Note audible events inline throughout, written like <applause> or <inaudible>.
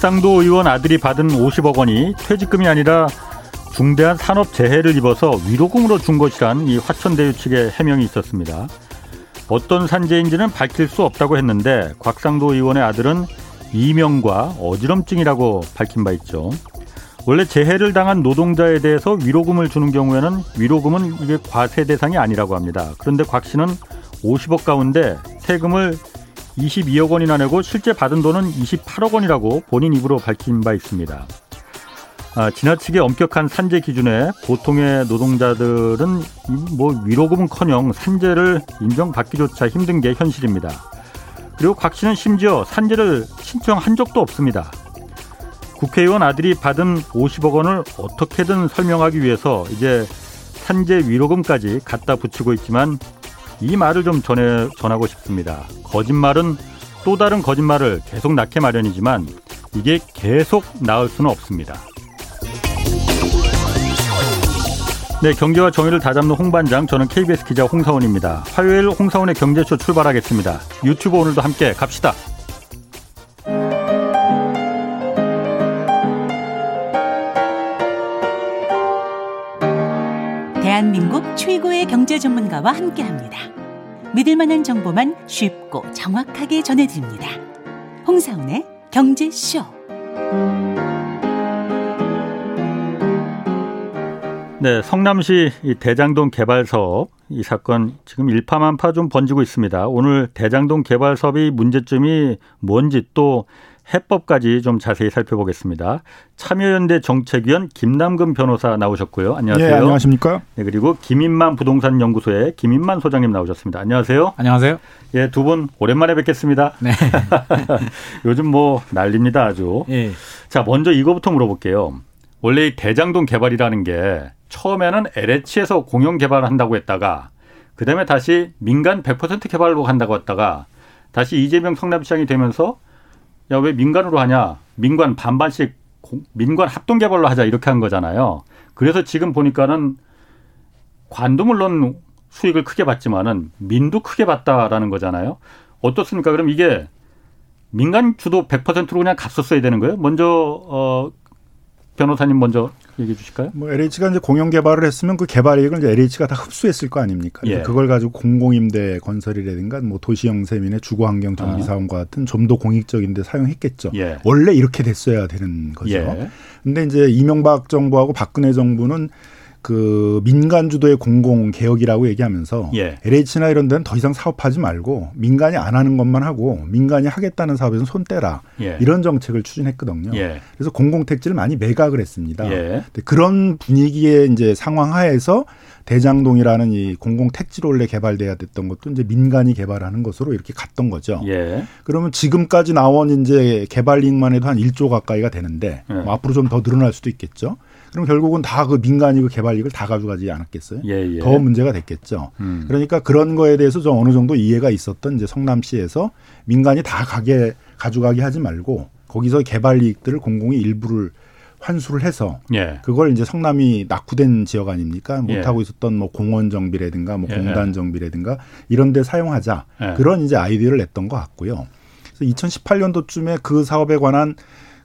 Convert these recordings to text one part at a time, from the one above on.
곽상도 의원 아들이 받은 50억 원이 퇴직금이 아니라 중대한 산업 재해를 입어서 위로금으로 준 것이란 이 화천대유 측의 해명이 있었습니다. 어떤 산재인지는 밝힐 수 없다고 했는데 곽상도 의원의 아들은 이명과 어지럼증이라고 밝힌 바 있죠. 원래 재해를 당한 노동자에 대해서 위로금을 주는 경우에는 위로금은 이게 과세 대상이 아니라고 합니다. 그런데 곽 씨는 50억 가운데 세금을 22억 원이나 내고 실제 받은 돈은 28억 원이라고 본인 입으로 밝힌 바 있습니다. 아, 지나치게 엄격한 산재 기준에 보통의 노동자들은 뭐 위로금은커녕 산재를 인정받기조차 힘든 게 현실입니다. 그리고 곽 씨는 심지어 산재를 신청한 적도 없습니다. 국회의원 아들이 받은 50억 원을 어떻게든 설명하기 위해서 이제 산재 위로금까지 갖다 붙이고 있지만 이 말을 좀 전해 전하고 싶습니다. 거짓말은 또 다른 거짓말을 계속 낳게 마련이지만 이게 계속 나을 수는 없습니다. 네, 경제와 정의를 다잡는 홍반장, 저는 KBS 기자 홍사원입니다. 화요일 홍사원의 경제쇼 출발하겠습니다. 유튜브 오늘도 함께 갑시다. 대한민국 최고의 경제 전문가와 함께 합니다. 믿을 만한 정보만 쉽고 정확하게 전해드립니다. 홍사원의 경제쇼. 네, 성남시 대장동 개발 사업 이 사건 지금 일파만파 좀 번지고 있습니다. 오늘 대장동 개발 사업의 문제점이 뭔지 또 해법까지 좀 자세히 살펴보겠습니다. 참여연대 정책위원 김남근 변호사 나오셨고요. 안녕하세요. 네, 안녕하십니까? 네, 그리고 김인만 부동산 연구소의 김인만 소장님 나오셨습니다. 안녕하세요. 안녕하세요. 예, 두 분 오랜만에 뵙겠습니다. 네. <laughs> 요즘 뭐 난립니다, 아주. 예. 자, 먼저 이거부터 물어볼게요. 원래 이 대장동 개발이라는 게 처음에는 LH에서 공영 개발을 한다고 했다가 그다음에 다시 민간 100% 개발로 한다고 했다가 다시 이재명 성남시장이 되면서 야 왜 민간으로 하냐 민간 반반씩 민간 합동 개발로 하자 이렇게 한 거잖아요. 그래서 지금 보니까는 관도 물론 수익을 크게 받지만은 민도 크게 받다라는 거잖아요. 어떻습니까? 그럼 이게 민간 주도 100%로 그냥 갔었어야 되는 거예요? 먼저 어 변호사님 먼저 얘기해 주실까요? 뭐 LH가 이제 공영 개발을 했으면 그 개발 이익을 이제 LH가 다 흡수했을 거 아닙니까? 예. 그걸 가지고 공공임대 건설이라든가 뭐 도시형 세민의 주거 환경 정비 아. 사업과 같은 좀 더 공익적인데 사용했겠죠. 예. 원래 이렇게 됐어야 되는 거죠. 예. 근데 이제 이명박 정부하고 박근혜 정부는 그 민간 주도의 공공 개혁이라고 얘기하면서 예. LH나 이런 데는 더 이상 사업하지 말고 민간이 안 하는 것만 하고 민간이 하겠다는 사업에서 손 떼라 예. 이런 정책을 추진했거든요. 예. 그래서 공공 택지를 많이 매각을 했습니다. 예. 그런 분위기의 이제 상황 하에서 대장동이라는 이 공공 택지로 원래 개발돼야 됐던 것도 이제 민간이 개발하는 것으로 이렇게 갔던 거죠. 예. 그러면 지금까지 나온 이제 개발이익만 해도 한 1조 가까이가 되는데 예. 뭐 앞으로 좀 더 늘어날 수도 있겠죠. 그럼 결국은 다 그 민간이 그 개발 이익을 다 가져가지 않았겠어요? 예, 예. 더 문제가 됐겠죠. 음. 그러니까 그런 거에 대해서 좀 어느 정도 이해가 있었던 이제 성남시에서 민간이 다 가게 가져가게 하지 말고 거기서 개발 이익들을 공공이 일부를 환수를 해서 예. 그걸 이제 성남이 낙후된 지역 아닙니까? 못 하고 예. 있었던 뭐 공원 정비라든가 뭐 예. 공단 정비라든가 이런 데 사용하자. 예. 그런 이제 아이디어를 냈던 것 같고요. 그래서 2018년도쯤에 그 사업에 관한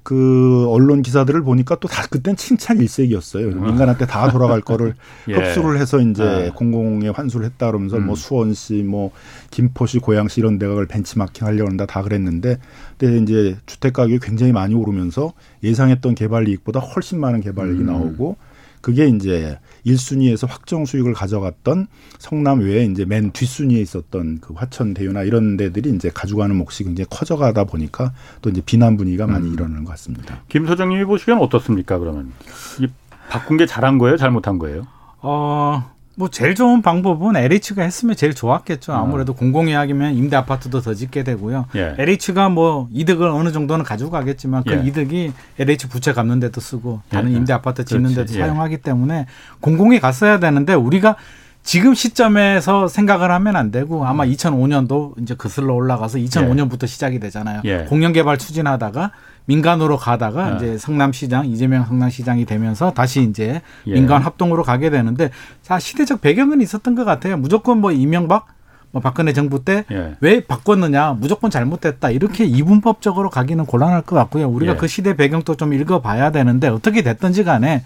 그 언론 기사들을 보니까 또 다 그땐 칭찬 일색이었어요. 어. 민간한테 다 돌아갈 거를 <laughs> 예. 흡수를 해서 이제 네. 공공에 환수를 했다 그러면서 뭐 음. 뭐 수원시, 뭐 김포시, 고양시 이런 데가 벤치마킹 하려고 한다 다 그랬는데 그때 이제 주택 가격이 굉장히 많이 오르면서 예상했던 개발 이익보다 훨씬 많은 개발이익이 음. 나오고 그게 이제 1순위에서 확정 수익을 가져갔던 성남 외에 이제 맨 뒷순위에 있었던 그 화천 대유나 이런 데들이 이제 가져가는 몫이 굉장히 커져가다 보니까 또 이제 비난 분위기가 많이 음. 일어나는 것 같습니다. 김 소장님이 보시기엔 어떻습니까? 그러면 이 바꾼 게 잘한 거예요, 잘못한 거예요? 어, 뭐 제일 좋은 방법은 LH가 했으면 제일 좋았겠죠. 어. 아무래도 어. 공공이야기면 임대 아파트도 더 짓게 되고요. 예. LH가 뭐 이득을 어느 정도는 가지고 가겠지만 그 예. 이득이 LH 부채 갚는 데도 쓰고 다른 예. 임대 아파트 짓는 데도 예. 사용하기 때문에 공공이 갔어야 되는데 우리가 지금 시점에서 생각을 하면 안 되고 아마 2005년도 이제 그슬러 올라가서 2005년부터 예. 시작이 되잖아요. 예. 공영 개발 추진하다가 민간으로 가다가 네. 이제 성남시장 이재명 성남시장이 되면서 다시 이제 예. 민간 합동으로 가게 되는데 자 시대적 배경은 있었던 것 같아요. 무조건 뭐 이명박 뭐 박근혜 정부 때왜 예. 바꿨느냐 무조건 잘못됐다 이렇게 이분법적으로 가기는 곤란할 것 같고요. 우리가 예. 그 시대 배경도 좀 읽어봐야 되는데 어떻게 됐든지 간에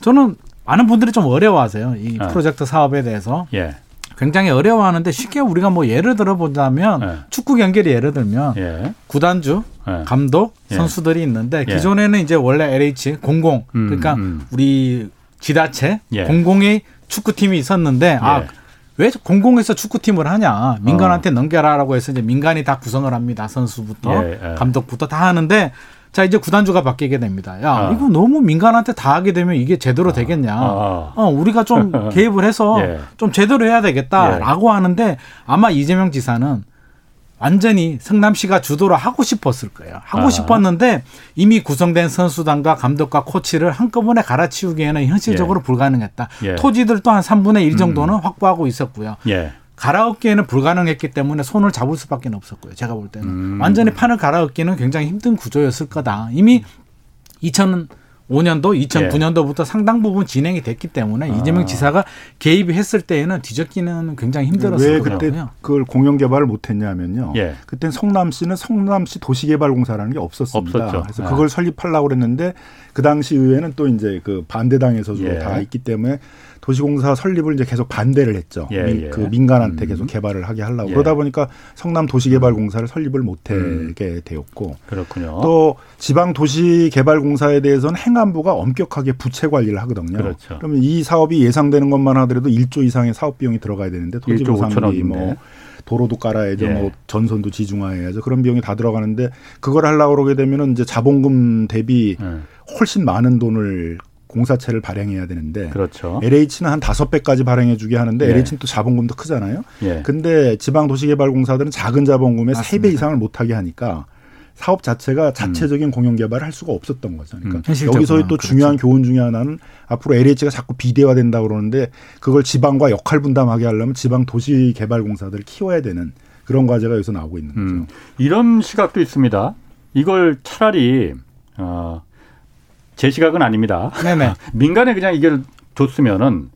저는 많은 분들이 좀 어려워하세요 이 어. 프로젝트 사업에 대해서. 예. 굉장히 어려워하는데 쉽게 우리가 뭐 예를 들어보자면 예. 축구 경기를 예를 들면 예. 구단주, 예. 감독, 예. 선수들이 있는데 예. 기존에는 이제 원래 LH 공공 음, 그러니까 음. 우리 지자체 예. 공공의 축구팀이 있었는데 아. 왜 공공에서 축구팀을 하냐 민간한테 어. 넘겨라라고 해서 이제 민간이 다 구성을 합니다 선수부터 감독부터 다 하는데 자 이제 구단주가 바뀌게 됩니다. 야 아. 이거 너무 민간한테 다 하게 되면 이게 제대로 아. 되겠냐? 아. 어 우리가 좀 <laughs> 개입을 해서 예. 좀 제대로 해야 되겠다라고 예. 하는데 아마 이재명 지사는 완전히 성남시가 주도를 하고 싶었을 거예요. 하고 아. 싶었는데 이미 구성된 선수단과 감독과 코치를 한꺼번에 갈아치우기에는 현실적으로 예. 불가능했다. 예. 토지들도 한 3분의 1 정도는 음. 확보하고 있었고요. 예. 갈아엎기에는 불가능했기 때문에 손을 잡을 수밖에 없었고요. 제가 볼 때는 음. 완전히 판을 갈아엎기는 굉장히 힘든 구조였을 거다. 이미 2000 5년도, 2009년도부터 예. 상당 부분 진행이 됐기 때문에 아. 이재명 지사가 개입이 했을 때에는 뒤적기는 굉장히 힘들었을 왜 그때. 그걸 공영 개발을 못했냐면요. 예. 그때 성남시는 성남시 도시개발공사라는 게 없었습니다. 없었죠. 그래서 아. 그걸 설립하려고 그랬는데 그 당시 의회는 또 이제 그 반대당에서 예. 다 있기 때문에 도시공사 설립을 이제 계속 반대를 했죠. 예, 예. 그 민간한테 계속 음. 개발을 하게 하려고 예. 그러다 보니까 성남 도시개발공사를 설립을 못하게 음. 되었고 그렇군요. 또 지방 도시개발공사에 대해서는 행안부가 엄격하게 부채 관리를 하거든요. 그렇죠. 그러면 이 사업이 예상되는 것만 하더라도 1조 이상의 사업 비용이 들어가야 되는데 토지 보상비 뭐 도로도 깔아야죠. 예. 뭐 전선도 지중화해야죠. 그런 비용이 다 들어가는데 그걸 하려고 그러게 되면은 이제 자본금 대비 예. 훨씬 많은 돈을 공사체를 발행해야 되는데 그렇죠. LH는 한 다섯 배까지 발행해 주게 하는데 예. LH는 또 자본금도 크잖아요. 예. 근데 지방 도시개발공사들은 작은 자본금에 세배 이상을 못 하게 하니까 사업 자체가 자체적인 음. 공영 개발을 할 수가 없었던 거죠. 그러니까 음, 여기서의 또 그렇죠. 중요한 교훈 중에 하나는 앞으로 LH가 자꾸 비대화된다 고 그러는데 그걸 지방과 역할 분담하게 하려면 지방 도시 개발 공사들을 키워야 되는 그런 과제가 여기서 나오고 있는 거죠. 음, 이런 시각도 있습니다. 이걸 차라리 어, 제 시각은 아닙니다. 네네. <laughs> 민간에 그냥 이게 줬으면은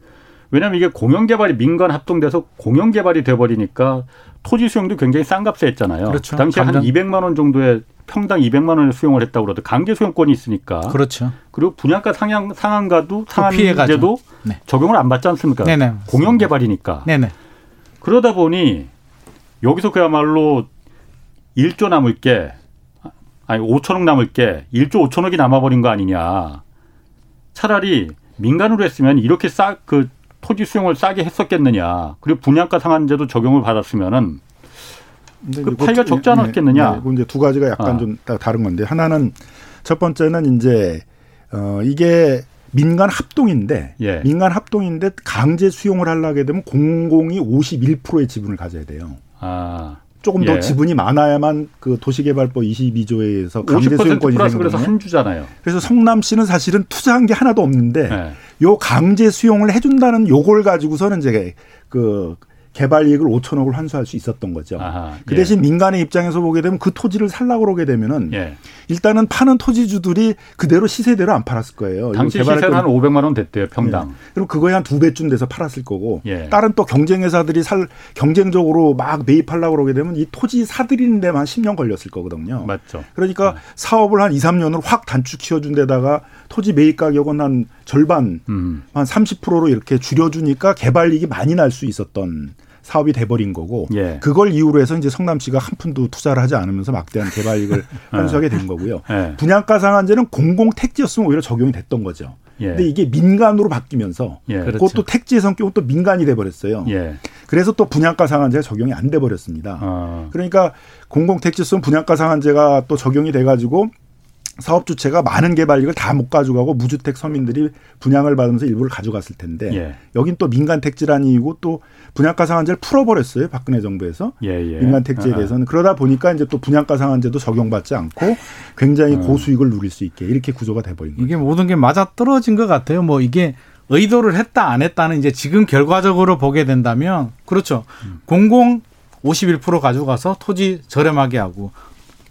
왜냐하면 이게 공영 개발이 민간 합동돼서 공영 개발이 돼버리니까 토지 수용도 굉장히 싼 값에 했잖아요. 그렇죠. 당시에 감정. 한 200만 원 정도의 평당 200만 원을 수용을 했다고 그러도 강제 수용권이 있으니까. 그렇죠. 그리고 분양가 상향 상한가도 상한제도 네. 적용을 안 받지 않습니까? 네네. 공영 개발이니까. 네네. 그러다 보니 여기서 그야말로 1조 남을 게 아니 5천억 남을 게 1조 5천억이 남아버린 거 아니냐. 차라리 민간으로 했으면 이렇게 싹그 토지 수용을 싸게 했었겠느냐. 그리고 분양가 상한제도 적용을 받았으면은 그 파이가 적지 않았겠느냐. 네, 네, 이제 두 가지가 약간 어. 좀 다른 건데 하나는 첫 번째는 이제 어 이게 민간 합동인데 예. 민간 합동인데 강제 수용을 하려게 되면 공공이 51%의 지분을 가져야 돼요. 아. 조금 더 예. 지분이 많아야만 그 도시개발법 22조에 의해서 강제 수용권이 플러스 그래서 한 주잖아요. 그래서 성남시는 사실은 투자한 게 하나도 없는데 예. 요 강제 수용을 해준다는 요걸 가지고서는 이제 그 개발 이익을 5천억을 환수할 수 있었던 거죠. 아하, 그 대신 예. 민간의 입장에서 보게 되면 그 토지를 살라고 그러게 되면은 예. 일단은 파는 토지주들이 그대로 시세대로 안 팔았을 거예요. 당시 시세는 한 500만 원 됐대요, 평당. 예. 그리고 그거에 한 두 배쯤 돼서 팔았을 거고 예. 다른 또 경쟁회사들이 살 경쟁적으로 막 매입하려고 그러게 되면 이 토지 사들이는 데만 한 10년 걸렸을 거거든요. 맞죠. 그러니까 네. 사업을 한 2, 3년으로 확 단축시켜 준 데다가 토지 매입 가격은 한 절반 음. 한 30%로 이렇게 줄여주니까 개발이익이 많이 날 수 있었던 사업이 돼버린 거고 예. 그걸 이유로 해서 이제 성남시가 한 푼도 투자를 하지 않으면서 막대한 개발 이익을 환수하게 <laughs> 된 거고요. 예. 분양가 상한제는 공공 택지였으면 오히려 적용이 됐던 거죠. 예. 근데 이게 민간으로 바뀌면서 예. 그것도 그렇죠. 택지의 성격은 또 민간이 돼 버렸어요. 예. 그래서 또 분양가 상한제가 적용이 안 돼 버렸습니다. 아. 그러니까 공공 택지성 분양가 상한제가 또 적용이 돼 가지고 사업 주체가 많은 개발이익을 다 못 가져가고 무주택 서민들이 분양을 받으면서 일부를 가져갔을 텐데 예. 여긴 또 민간 택지라는 이유고 또 분양가 상한제를 풀어버렸어요 박근혜 정부에서 예, 예. 민간 택지에 대해서는 그러다 보니까 이제 또 분양가 상한제도 적용받지 않고 굉장히 어. 고수익을 누릴 수 있게 이렇게 구조가 돼버린 거죠. 이게 모든 게 맞아 떨어진 것 같아요. 뭐 이게 의도를 했다 안 했다는 이제 지금 결과적으로 보게 된다면 그렇죠. 음. 공공 51% 가져가서 토지 저렴하게 하고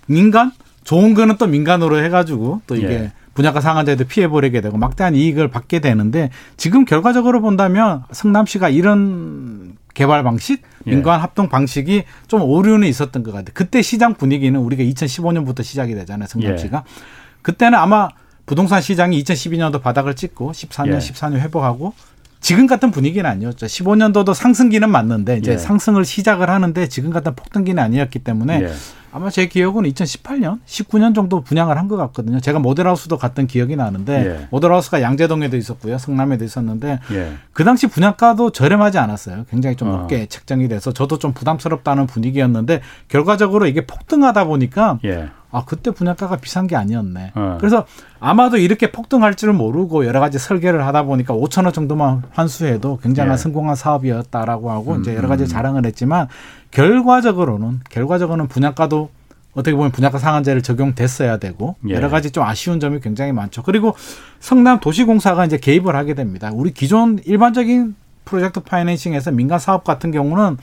민간 좋은 거는 또 민간으로 해가지고 또 이게 예. 분양가 상한제도 피해버리게 되고 막대한 이익을 받게 되는데 지금 결과적으로 본다면 성남시가 이런 개발 방식, 예. 민간 합동 방식이 좀 오류는 있었던 것 같아요. 그때 시장 분위기는 우리가 2015년부터 시작이 되잖아요. 성남시가. 예. 그때는 아마 부동산 시장이 2012년도 바닥을 찍고 14년, 예. 14년 회복하고 지금 같은 분위기는 아니었죠. 15년도도 상승기는 맞는데 이제 예. 상승을 시작을 하는데 지금 같은 폭등기는 아니었기 때문에 예. 아마 제 기억은 2018년, 19년 정도 분양을 한 것 같거든요. 제가 모델하우스도 갔던 기억이 나는데 예. 모델하우스가 양재동에도 있었고요, 성남에도 있었는데 예. 그 당시 분양가도 저렴하지 않았어요. 굉장히 좀 높게 어. 책정이 돼서 저도 좀 부담스럽다는 분위기였는데 결과적으로 이게 폭등하다 보니까 예. 아 그때 분양가가 비싼 게 아니었네. 어. 그래서 아마도 이렇게 폭등할 줄을 모르고 여러 가지 설계를 하다 보니까 5천 원 정도만 환수해도 굉장한 예. 성공한 사업이었다라고 하고 음, 이제 여러 가지 음. 자랑을 했지만 결과적으로는 결과적으로는 분양가도 어떻게 보면 분양가 상한제를 적용됐어야 되고 예. 여러 가지 좀 아쉬운 점이 굉장히 많죠. 그리고 성남 도시공사가 이제 개입을 하게 됩니다. 우리 기존 일반적인 프로젝트 파이낸싱에서 민간 사업 같은 경우는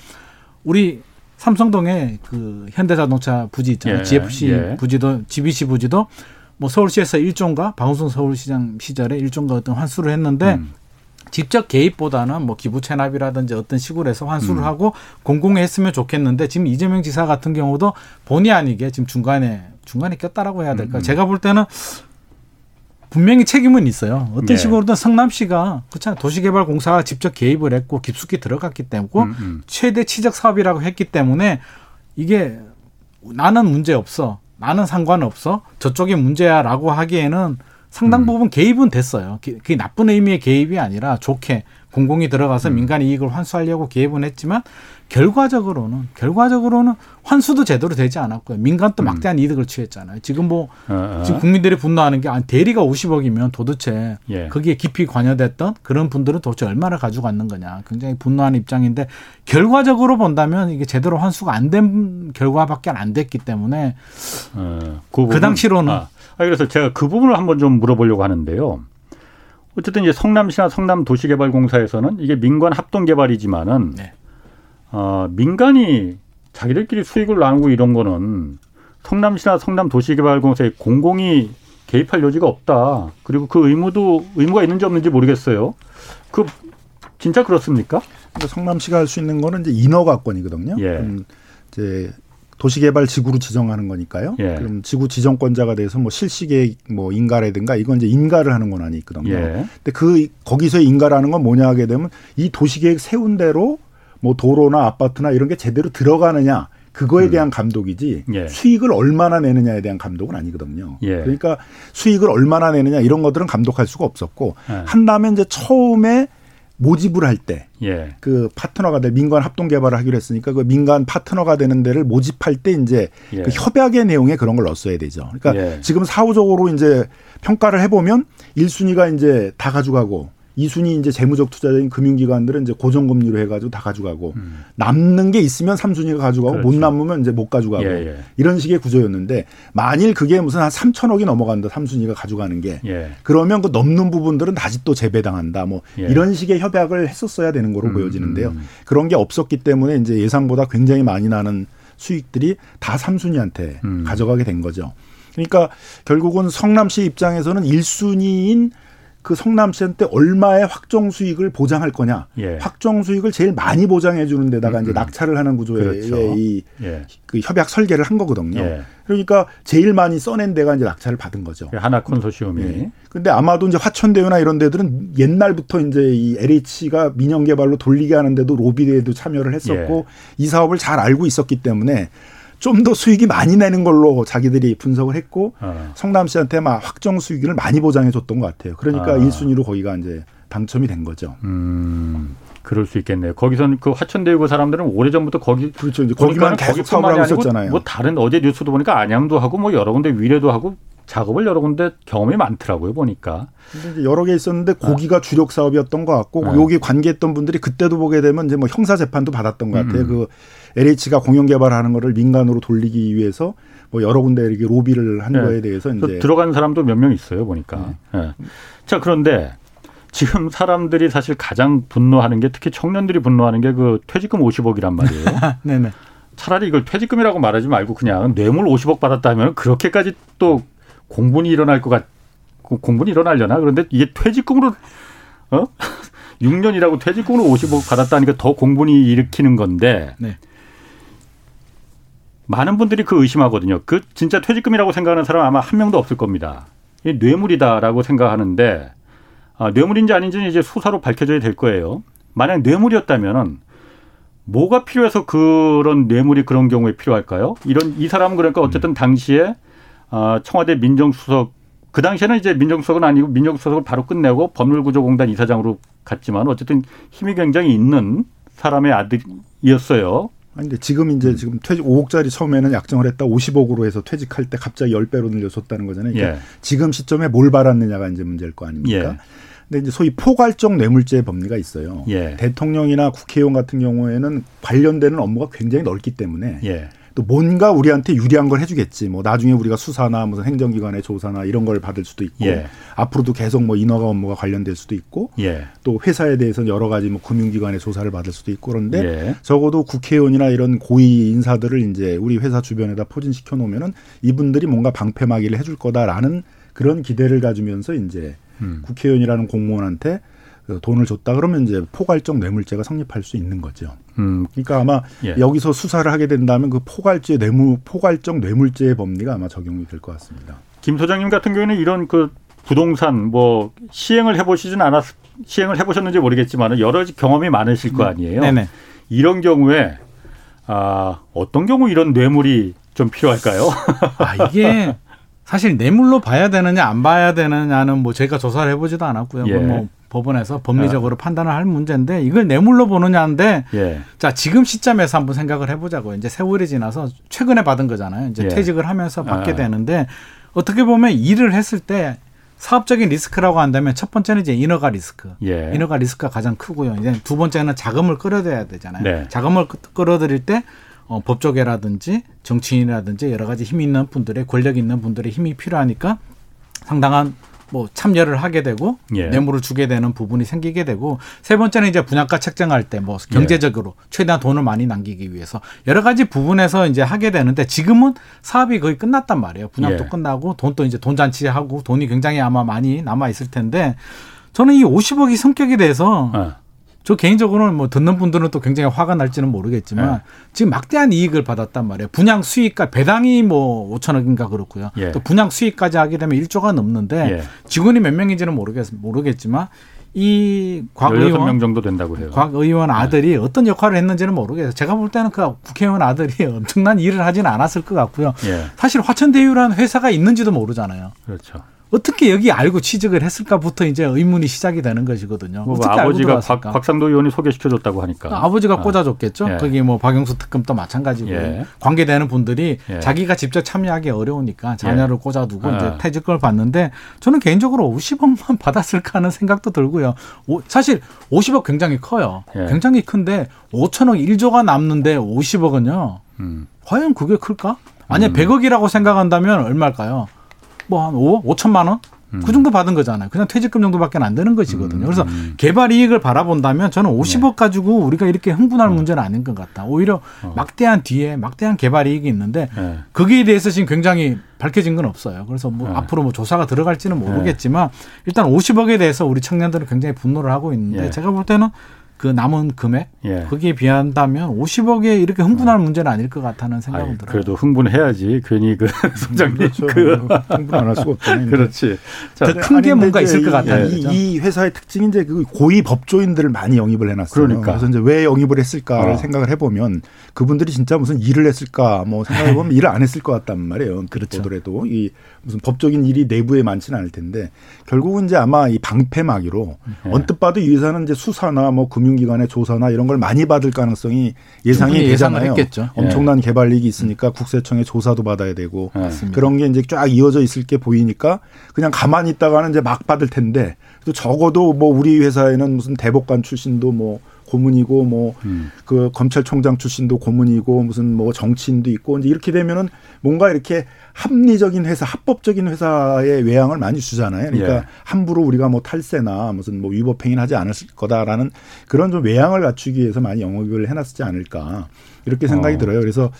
우리 삼성동에 그 현대자동차 부지 있잖아요. 예, GFC 예. 부지도 GBC 부지도 뭐 서울시에서 일종가 방송 서울시장 시절에 일종가 어떤 환수를 했는데 음. 직접 개입보다는 뭐 기부 체납이라든지 어떤 식으로 해서 환수를 음. 하고 공공에 했으면 좋겠는데 지금 이재명 지사 같은 경우도 본의 아니게 지금 중간에 중간에 꼈다라고 해야 될까? 음. 제가 볼 때는 분명히 책임은 있어요. 어떤 네. 식으로든 성남시가 그렇잖아요. 도시개발공사가 직접 개입을 했고 깊숙이 들어갔기 때문에 음, 음. 최대 치적 사업이라고 했기 때문에 이게 나는 문제 없어. 나는 상관없어. 저쪽이 문제야라고 하기에는 상당 음. 부분 개입은 됐어요. 그게 나쁜 의미의 개입이 아니라 좋게 공공이 들어가서 음. 민간 이익을 환수하려고 개입은 했지만 결과적으로는 결과적으로는 환수도 제대로 되지 않았고요. 민간도 음. 막대한 음. 이득을 취했잖아요. 지금 뭐 어, 어. 지금 국민들이 분노하는 게 대리가 50억이면 도대체 예. 거기에 깊이 관여됐던 그런 분들은 도대체 얼마를 가져갔는 거냐. 굉장히 분노하는 입장인데 결과적으로 본다면 이게 제대로 환수가 안 된 결과밖에 안 됐기 때문에 어, 그, 그 당시로는 아. 아, 그래서 제가 그 부분을 한번 좀 물어보려고 하는데요. 어쨌든 이제 성남시나 성남도시개발공사에서는 이게 민간 합동개발이지만은 네. 어, 민간이 자기들끼리 수익을 나누고 이런 거는 성남시나 성남도시개발공사에 공공이 개입할 여지가 없다. 그리고 그 의무도 의무가 있는지 없는지 모르겠어요. 그 진짜 그렇습니까? 그러니까 성남시가 할 수 있는 거는 이제 인허가권이거든요. 예. 음, 이제 도시개발 지구로 지정하는 거니까요. 예. 그럼 지구 지정권자가 돼서 뭐 실시계획 뭐 인가라든가 이건 이제 인가를 하는 건 아니 있거든요. 예. 근데 그 거기서 인가라는 건 뭐냐 하게 되면 이 도시계획 세운 대로 뭐 도로나 아파트나 이런 게 제대로 들어가느냐 그거에 음. 대한 감독이지 예. 수익을 얼마나 내느냐에 대한 감독은 아니거든요. 예. 그러니까 수익을 얼마나 내느냐 이런 것들은 감독할 수가 없었고 예. 한다면 이제 처음에 모집을 할 때그 예. 파트너가 돼 민간 합동 개발을 하기로 했으니까 그 민간 파트너가 되는 데를 모집할 때 이제 예. 그 협약의 내용에 그런 걸 넣었어야 되죠. 그러니까 예. 지금 사후적으로 이제 평가를 해보면 1순위가 이제 다 가져가고 이순위 이제 재무적 투자적인 금융기관들은 이제 고정금리로 해가지고 다 가져가고 음. 남는 게 있으면 삼순위가 가져가고 그렇죠. 못 남으면 이제 못 가져가고 예, 예. 이런 식의 구조였는데 만일 그게 무슨 한 3천억이 넘어간다 삼순위가 가져가는 게 예. 그러면 그 넘는 부분들은 다시 또 재배당한다 뭐 예. 이런 식의 협약을 했었어야 되는 거로 음, 보여지는데요. 음. 그런 게 없었기 때문에 이제 예상보다 굉장히 많이 나는 수익들이 다 삼순위한테 음. 가져가게 된 거죠. 그러니까 결국은 성남시 입장에서는 1순위인 그 성남시한테 얼마의 확정 수익을 보장할 거냐. 예. 확정 수익을 제일 많이 보장해 주는 데다가 음, 이제 음. 낙찰을 하는 구조의 그렇죠. 이그 예. 협약 설계를 한 거거든요. 예. 그러니까 제일 많이 써낸 데가 이제 낙찰을 받은 거죠. 하나 콘소시엄이. 예. 근데 아마도 이제 화천대유나 이런 데들은 옛날부터 이제 이 LH가 민영 개발로 돌리게 하는데도 로비대에도 참여를 했었고 예. 이 사업을 잘 알고 있었기 때문에 좀 더 수익이 많이 내는 걸로 자기들이 분석을 했고 어. 성남시한테 막 확정 수익을 많이 보장해 줬던 것 같아요. 그러니까 아. 1순위로 거기가 이제 당첨이 된 거죠. 음. 그럴 수 있겠네요. 거기선 그 화천대유 그 사람들은 오래 전부터 거기 그렇죠. 이제 거기만 계속 사업을 하고 있었잖아요. 뭐 다른 어제 뉴스도 보니까 안양도 하고 뭐 여러 군데 위례도 하고 작업을 여러 군데 경험이 많더라고요 보니까. 여러 개 있었는데 고기가 아. 주력 사업이었던 것 같고 아. 여기 관계했던 분들이 그때도 보게 되면 이제 뭐 형사 재판도 받았던 것 같아요. 음. 그 LH가 공영 개발하는 거를 민간으로 돌리기 위해서 뭐 여러 군데 이렇게 로비를 한 네. 거에 대해서 이제 들어간 사람도 몇 명 있어요 보니까. 네. 네. 자 그런데 지금 사람들이 사실 가장 분노하는 게 특히 청년들이 분노하는 게 그 퇴직금 50억이란 말이에요. 네네. <laughs> 차라리 이걸 퇴직금이라고 말하지 말고 그냥 뇌물 50억 받았다 면 그렇게까지 또 공분이 일어날 것 같, 공분이 일어나려나? 그런데 이게 퇴직금으로, 어? <laughs> 6년이라고 퇴직금으로 50억 받았다니까 더 공분이 일으키는 건데 네. 많은 분들이 그 의심하거든요. 그 진짜 퇴직금이라고 생각하는 사람 아마 한 명도 없을 겁니다. 이 뇌물이다라고 생각하는데 아, 뇌물인지 아닌지는 이제 수사로 밝혀져야 될 거예요. 만약 뇌물이었다면은 뭐가 필요해서 그런 뇌물이 그런 경우에 필요할까요? 이런 이 사람은 그러니까 어쨌든 당시에 아, 청와대 민정수석 그 당시에는 이제 민정수석은 아니고 민정수석을 바로 끝내고 법률구조공단 이사장으로 갔지만 어쨌든 힘이 굉장히 있는 사람의 아들이었어요. 아니 근데 지금 이제 지금 퇴직 5억짜리 처음에는 약정을 했다 50억으로 해서 퇴직할 때 갑자기 10배로 늘려줬다는 거잖아요. 그러니까 예. 지금 시점에 뭘 받았느냐가 이제 문제일 거 아닙니까? 예. 근데 이제 소위 포괄적 뇌물죄 법리가 있어요. 예. 대통령이나 국회의원 같은 경우에는 관련되는 업무가 굉장히 넓기 때문에 예. 또 뭔가 우리한테 유리한 걸 해주겠지. 뭐 나중에 우리가 수사나 무슨 행정기관의 조사나 이런 걸 받을 수도 있고 예. 앞으로도 계속 뭐 인허가 업무가 관련될 수도 있고 예. 또 회사에 대해서는 여러 가지 뭐 금융기관의 조사를 받을 수도 있고 그런데 예. 적어도 국회의원이나 이런 고위 인사들을 이제 우리 회사 주변에다 포진시켜 놓으면은 이분들이 뭔가 방패막이를 해줄 거다라는 그런 기대를 가지면서 이제 음. 국회의원이라는 공무원한테 그 돈을 줬다 그러면 이제 포괄적 뇌물죄가 성립할 수 있는 거죠. 음. 그러니까 아마 예. 여기서 수사를 하게 된다면 그 포괄죄 뇌물 포괄적 뇌물죄의 법리가 아마 적용이 될 것 같습니다. 김 소장님 같은 경우에는 이런 그 부동산 뭐 시행을 해보시진 않았 시행을 해보셨는지 모르겠지만 여러 경험이 많으실 거 네. 아니에요. 네네. 이런 경우에 아 어떤 경우 이런 뇌물이 좀 필요할까요? <laughs> 아 이게 사실 뇌물로 봐야 되느냐 안 봐야 되느냐는 뭐 제가 조사를 해보지도 않았고요. 예. 뭐 법원에서 법리적으로 아. 판단을 할 문제인데 이걸 뇌물로 보느냐인데 예. 자 지금 시점에서 한번 생각을 해보자고 이제 세월이 지나서 최근에 받은 거잖아요. 이제 예. 퇴직을 하면서 받게 아. 되는데 어떻게 보면 일을 했을 때 사업적인 리스크라고 한다면 첫 번째는 이제 인허가 리스크. 예. 인허가 리스크가 가장 크고요. 이제 두 번째는 자금을 끌어들여야 되잖아요. 네. 자금을 끌어들일 때 어, 법조계라든지 정치인이라든지 여러 가지 힘 있는 분들의 권력 있는 분들의 힘이 필요하니까 상당한 뭐 참여를 하게 되고 예. 뇌물을 주게 되는 부분이 생기게 되고 세 번째는 이제 분양가 책정할 때 뭐 경제적으로 예. 최대한 돈을 많이 남기기 위해서 여러 가지 부분에서 이제 하게 되는데 지금은 사업이 거의 끝났단 말이에요. 분양도 예. 끝나고 돈도 이제 돈 잔치하고 돈이 굉장히 아마 많이 남아 있을 텐데 저는 이 50억이 성격에 대해서 어. 저 개인적으로는 뭐 듣는 분들은 또 굉장히 화가 날지는 모르겠지만 네. 지금 막대한 이익을 받았단 말이에요. 분양 수익가 배당이 뭐 5천억인가 그렇고요. 예. 또 분양 수익까지 하게 되면 1조가 넘는데 예. 직원이 몇 명인지는 모르겠 모르겠지만 이곽 의원 명 정도 된다고 해요. 곽 의원 아들이 네. 어떤 역할을 했는지는 모르겠어요. 제가 볼 때는 그 국회의원 아들이 <laughs> 엄청난 일을 하지는 않았을 것 같고요. 예. 사실 화천대유라는 회사가 있는지도 모르잖아요. 그렇죠. 어떻게 여기 알고 취직을 했을까부터 이제 의문이 시작이 되는 것이거든요. 뭐 어떻게 아버지가 박, 박상도 의원이 소개시켜줬다고 하니까. 아버지가 아. 꽂아줬겠죠. 예. 거기 뭐 박영수 특검도 마찬가지고 예. 관계되는 분들이 예. 자기가 직접 참여하기 어려우니까 자녀를 예. 꽂아두고 이제 아. 퇴직금을 받는데 저는 개인적으로 50억만 <laughs> 받았을까 하는 생각도 들고요. 오, 사실 50억 굉장히 커요. 예. 굉장히 큰데 5천억 1조가 남는데 50억은요. 음. 과연 그게 클까? 만약 음. 100억이라고 생각한다면 얼마일까요? 뭐 한 5억, 5천만 원? 음. 그 정도 받은 거잖아요. 그냥 퇴직금 정도밖에 안 되는 것이거든요. 그래서 음. 개발 이익을 바라본다면 저는 50억 네. 가지고 우리가 이렇게 흥분할 음. 문제는 아닌 것 같다. 오히려 어. 막대한 뒤에 막대한 개발 이익이 있는데 네. 거기에 대해서 지금 굉장히 밝혀진 건 없어요. 그래서 뭐 네. 앞으로 뭐 조사가 들어갈지는 모르겠지만 일단 50억에 대해서 우리 청년들은 굉장히 분노를 하고 있는데 제가 볼 때는 그 남은 금액 예. 거기에 비한다면 50억에 이렇게 흥분할 어. 문제는 아닐 것 같다는 생각은 아니, 들어요. 그래도 흥분해야지 괜히 그 <laughs> 소장님 그렇죠. 그 흥분 안 할 수가 없잖아요. 그렇지. 큰게 뭔가 있을 것 같아요. 이, 이, 회사의 특징이 이제 그 고위 법조인들을 많이 영입을 해놨어요. 그러니까. 그래서 이제 왜 영입을 했을까를 어. 생각을 해보면 그분들이 진짜 무슨 일을 했을까 뭐 생각해 보면 일을 안 했을 것 같단 말이에요. 그렇죠. 보더라도 이 무슨 법적인 일이 내부에 많지는 않을 텐데 결국은 이제 아마 이 방패막이로 네. 언뜻 봐도 이 회사는 이제 수사나 뭐 금융 기관의 조사나 이런 걸 많이 받을 가능성이 예상이 되잖아요. 했겠죠. 엄청난 예. 개발이익이 있으니까 국세청의 조사도 받아야 되고 네. 그런 게 이제 쫙 이어져 있을 게 보이니까 그냥 가만히 있다가는 이제 막 받을 텐데 또 적어도 뭐 우리 회사에는 무슨 대법관 출신도 뭐 고문이고 뭐그 음. 그 검찰총장 출신도 고문이고 무슨 뭐 정치인도 있고 이제 이렇게 되면은 뭔가 이렇게 합리적인 회사, 합법적인 회사의 외양을 많이 주잖아요. 그러니까 예. 함부로 우리가 뭐 탈세나 무슨 뭐 위법 행위를 하지 않을 거다라는 그런 좀 외양을 갖추기 위해서 많이 영업을 해놨지 않을까. 이렇게 생각이 어. 들어요. 그래서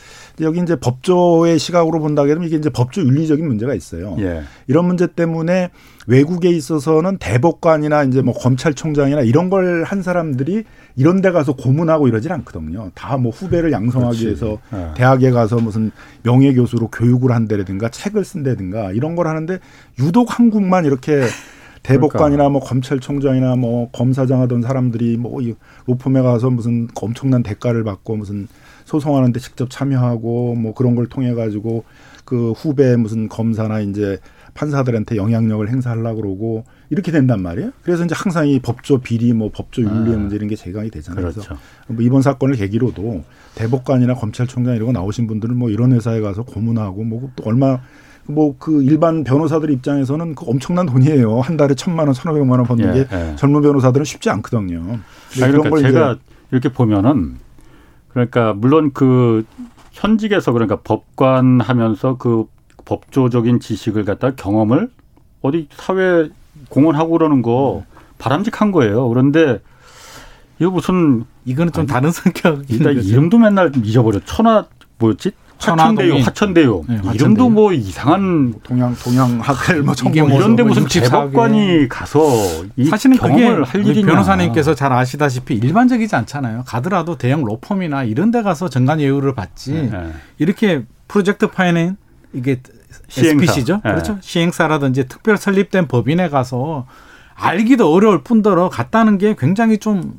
여기 이제 법조의 시각으로 본다 그러면 이게 이제 법조 윤리적인 문제가 있어요. 예. 이런 문제 때문에 외국에 있어서는 대법관이나 이제 뭐 검찰총장이나 이런 걸 한 사람들이 이런 데 가서 고문하고 이러질 않거든요. 다 뭐 후배를 양성하기 그렇지. 위해서 예. 대학에 가서 무슨 명예 교수로 교육을 한다든가 책을 쓴다든가 이런 걸 하는데 유독 한국만 이렇게 <laughs> 대법관이나 그러니까. 뭐 검찰총장이나 뭐 검사장 하던 사람들이 뭐 로펌에 가서 무슨 엄청난 대가를 받고 무슨 소송하는데 직접 참여하고 뭐 그런 걸 통해 가지고 그 후배 무슨 검사나 이제 판사들한테 영향력을 행사하려고 그러고 이렇게 된단 말이에요. 그래서 이제 항상 이 법조 비리 뭐 법조 윤리의 아. 문제 이런 게 제각이 되잖아요. 그렇죠. 그래서 뭐 이번 사건을 계기로도 대법관이나 검찰총장 이런 거 나오신 분들은 뭐 이런 회사에 가서 고문하고 뭐 또 얼마 뭐 그 일반 변호사들 입장에서는 그 엄청난 돈이에요. 한 달에 천만 원, 천오백만 원 버는 예, 게 예. 젊은 변호사들은 쉽지 않거든요. 그러니까 제가 이렇게 보면은 그러니까 물론 그 현직에서 그러니까 법관 하면서 그 법조적인 지식을 갖다 경험을 어디 사회 공헌하고 그러는 거 바람직한 거예요. 그런데 이거 무슨 이거는 좀 아니, 다른 <laughs> 성격. 일단 이름도 맨날 잊어버려. 천하 뭐였지? 화천대유, 화천대유. 네, 이름도 뭐 이상한 동양 동양 학을 뭐 이게 뭐 이런데 무슨 대법관이 가서 사실은 경험을 할 일이 변호사님께서 잘 아시다시피 일반적이지 않잖아요. 가더라도 대형 로펌이나 이런데 가서 정관 예우를 받지 네, 네. 이렇게 프로젝트 파이낸 이게 시행사. SPC죠, 네. 그렇죠? 시행사라든지 특별 설립된 법인에 가서 알기도 어려울 뿐더러 갔다는 게 굉장히 좀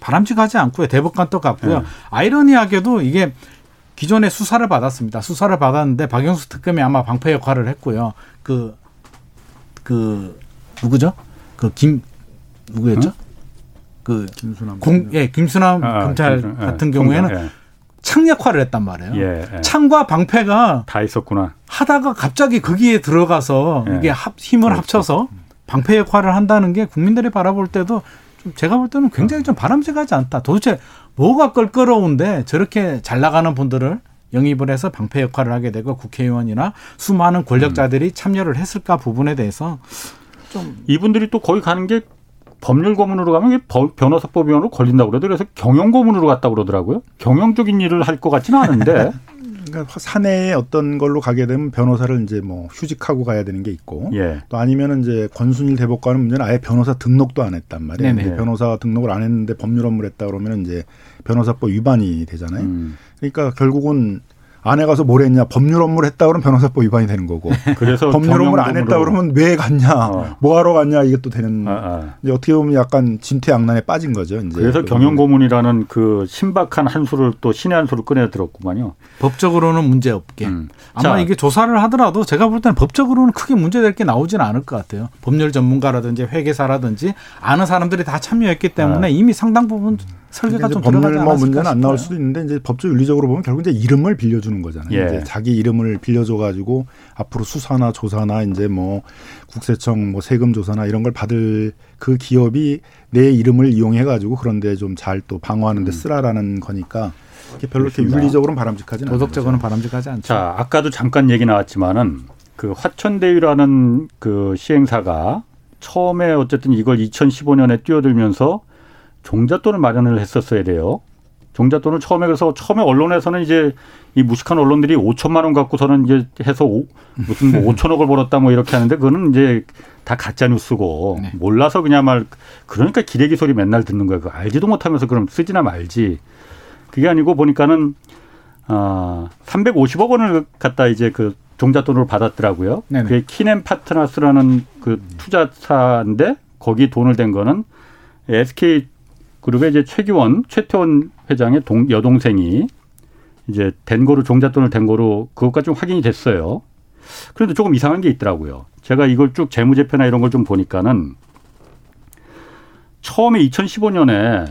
바람직하지 않고요. 대법관도 같고요. 네. 아이러니하게도 이게 기존에 수사를 받았습니다. 수사를 받았는데 박영수 특검이 아마 방패 역할을 했고요. 그, 그, 누구죠? 그 김, 누구였죠? 응? 그, 김수남. 공, 예, 김수남 아, 검찰 김수남. 예, 같은 예, 경우에는 예. 창 역할을 했단 말이에요. 예, 예. 창과 방패가 다 있었구나. 하다가 갑자기 거기에 들어가서 예. 이게 합, 힘을 그렇죠. 합쳐서 방패 역할을 한다는 게 국민들이 바라볼 때도 좀 제가 볼 때는 굉장히 좀 바람직하지 않다. 도대체 뭐가 껄끄러운데 저렇게 잘 나가는 분들을 영입을 해서 방패 역할을 하게 되고 국회의원이나 수많은 권력자들이 음. 참여를 했을까 부분에 대해서 좀 이분들이 또 거기 가는 게 법률 고문으로 가면 변호사법 위원으로 걸린다고 그러더라고요. 그래서 경영 고문으로 갔다고 그러더라고요. 경영적인 일을 할 것 같지는 않은데 <laughs> 그러니까 사내에 어떤 걸로 가게 되면 변호사를 이제 뭐 휴직하고 가야 되는 게 있고 예. 또 아니면은 이제 권순일 대법관은 문제는 아예 변호사 등록도 안 했단 말이에요. 변호사 등록을 안 했는데 법률 업무를 했다 그러면 이제 변호사법 위반이 되잖아요. 음. 그러니까 결국은 안에 가서 뭘 했냐 법률 업무를 했다 그러면 변호사법 위반이 되는 거고 <laughs> 그래서 법률 업무를 안 했다 그러면 왜 갔냐 어. 뭐 하러 갔냐 이게 또 되는 아, 아. 이제 어떻게 보면 약간 진퇴양난에 빠진 거죠 이제 그래서 경영고문이라는 그 신박한 한 수를 또 신의 한 수를 꺼내 들었구만요 법적으로는 문제 없게 음. 아마 자. 이게 조사를 하더라도 제가 볼 때는 법적으로는 크게 문제될 게 나오지는 않을 것 같아요 법률 전문가라든지 회계사라든지 아는 사람들이 다 참여했기 때문에 아. 이미 상당 부분 설계가 좀 법률 뭐 문제는 안 나올 수도 있는데 이제 법적 윤리적으로 보면 결국 이제 이름을 빌려주는 거잖아요. 예. 이제 자기 이름을 빌려줘 가지고 앞으로 수사나 조사나 이제 뭐 국세청 뭐 세금 조사나 이런 걸 받을 그 기업이 내 이름을 이용해 가지고 그런데 좀 잘 또 방어하는 데 음. 쓰라라는 거니까 별로 이렇게 윤리적으로는 바람직하지는 않죠. 도덕적으로는 바람직하지 않죠. 자, 아까도 잠깐 얘기 나왔지만은 그 화천대유라는 그 시행사가 처음에 어쨌든 이걸 2015년에 뛰어들면서 종잣돈을 마련을 했었어야 돼요. 종잣돈을 처음에 그래서 처음에 언론에서는 이제 이 무식한 언론들이 5천만 원 갖고서는 이제 해서 오, 무슨 뭐 5천억을 벌었다 뭐 이렇게 하는데 그거는 이제 다 가짜 뉴스고 네. 몰라서 그냥 말 그러니까 기레기 소리 맨날 듣는 거야. 그 알지도 못하면서 그럼 쓰지나 말지. 그게 아니고 보니까는 아 350억 원을 갖다 이제 그 종잣돈으로 받았더라고요. 네네. 그게 키넨 파트너스라는 그 투자사인데 거기 돈을 댄 거는 SK 그룹의 이제 최기원, 최태원 회장의 동, 여동생이 이제 된 거로 종잣돈을 된 거로 그것까지 좀 확인이 됐어요. 그런데 조금 이상한 게 있더라고요. 제가 이걸 쭉 재무제표나 이런 걸 좀 보니까는 처음에 2015년에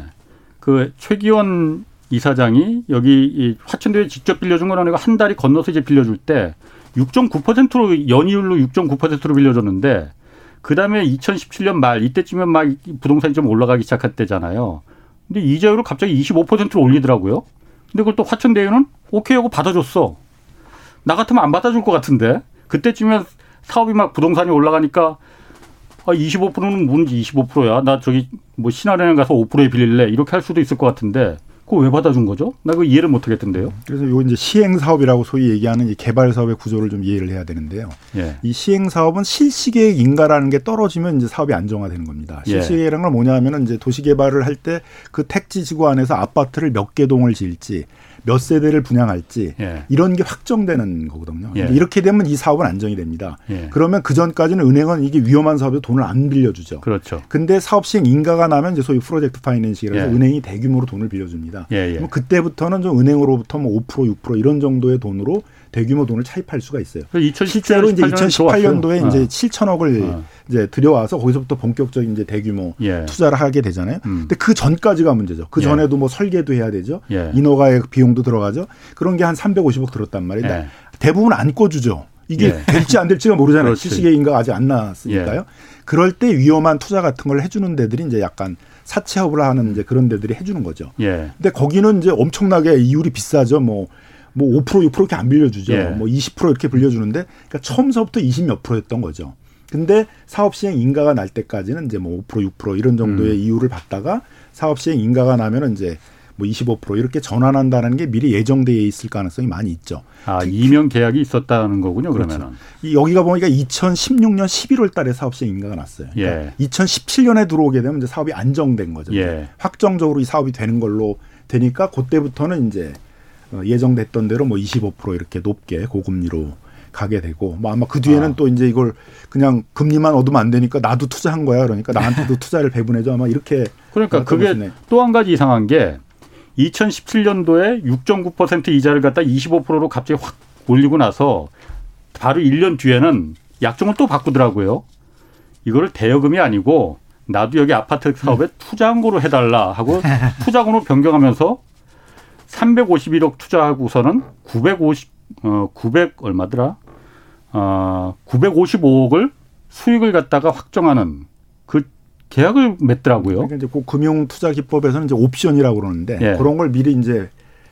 그 최기원 이사장이 여기 이 화천대에 직접 빌려준 건 아니고 한 달이 건너서 이제 빌려줄 때 6.9%로 연이율로 6.9%로 빌려줬는데 그 다음에 2017년 말 이때쯤에 막 부동산이 좀 올라가기 시작할 때잖아요. 근데 이자율을 갑자기 25%로 올리더라고요. 근데 그걸 또 화천대유는 오케이 하고 받아줬어. 나 같으면 안 받아줄 것 같은데 그때쯤에 사업이 막 부동산이 올라가니까 아 25%는 뭔지 25%야. 나 저기 뭐 신한은행 가서 5%에 빌릴래 이렇게 할 수도 있을 것 같은데 그 그거 왜 받아준 거죠? 나 그거 이해를 못 하겠던데요. 그래서 요 이제 시행 사업이라고 소위 얘기하는 이 개발 사업의 구조를 좀 이해를 해야 되는데요. 예. 이 시행 사업은 실시 계획 인가라는 게 떨어지면 이제 사업이 안정화되는 겁니다. 예. 실시 계획이라는 건 뭐냐면은 이제 도시 개발을 할 때 그 택지 지구 안에서 아파트를 몇 개 동을 지을지 몇 세대를 분양할지 예. 이런 게 확정되는 거거든요. 예. 이렇게 되면 이 사업은 안정이 됩니다. 예. 그러면 그 전까지는 은행은 이게 위험한 사업에 돈을 안 빌려주죠. 그렇죠. 근데 사업 시행 인가가 나면 이제 소위 프로젝트 파이낸싱이라서 예. 은행이 대규모로 돈을 빌려줍니다. 예, 예. 그럼 그때부터는 좀 은행으로부터 뭐 5% 6% 이런 정도의 돈으로 대규모 돈을 차입할 수가 있어요. 2017, 실제로 이제 2018년도에 어. 이제 7천억을 어. 이제 들여와서 거기서부터 본격적인 이제 대규모 예. 투자를 하게 되잖아요. 음. 근데 그 전까지가 문제죠. 그 예. 전에도 뭐 설계도 해야 되죠. 예. 인허가의 비용도 들어가죠. 그런 게 한 350억 들었단 말이에요. 예. 대부분 안 꿔주죠. 이게 예. 될지 안 될지가 모르잖아요. 실시계인가 아직 안 나왔으니까요. 예. 그럴 때 위험한 투자 같은 걸 해주는 데들이 이제 약간 사채업을 하는 이제 그런 데들이 해주는 거죠. 예. 근데 거기는 이제 엄청나게 이율이 비싸죠. 뭐 뭐5% 6% 이렇게 안 빌려주죠. 예. 뭐20% 이렇게 빌려주는데 그러니까 처음서부터 20몇 프로였던 거죠. 근데 사업 시행 인가가 날 때까지는 이제 뭐 5% 6% 이런 정도의 음. 이유를 받다가 사업 시행 인가가 나면은 이제 뭐 25% 이렇게 전환한다는 게 미리 예정되어 있을 가능성이 많이 있죠. 아, 이명 계약이 있었다는 거군요, 그렇죠. 그러면은. 이 여기가 보니까 2016년 11월 달에 사업 시행 인가가 났어요. 그러니까 예. 2017년에 들어오게 되면 이제 사업이 안정된 거죠. 예. 확정적으로 이 사업이 되는 걸로 되니까 그때부터는 이제 어, 예정됐던 대로 뭐 25% 이렇게 높게 고금리로 가게 되고 뭐 아마 그 뒤에는 아. 또 이제 이걸 그냥 금리만 얻으면 안 되니까 나도 투자한 거야 그러니까 나한테도 <laughs> 투자를 배분해줘 아마 이렇게 그러니까 그게 또 한 가지 이상한 게 2017년도에 6.9% 이자를 갖다 25%로 갑자기 확 올리고 나서 바로 1년 뒤에는 약정을 또 바꾸더라고요. 이거를 대여금이 아니고 나도 여기 아파트 사업에 음. 투자한 거로 해달라 하고 <laughs> 투자금으로 변경하면서 351억 투자하고서는 950, 어, 900 얼마더라? 어, 955억을 수익을 갖다가 확정하는 그 계약을 맺더라고요. 그러니까 이제 그 금융 투자 기법에서는 이제 옵션이라고 그러는데 예. 그런 걸 미리 이제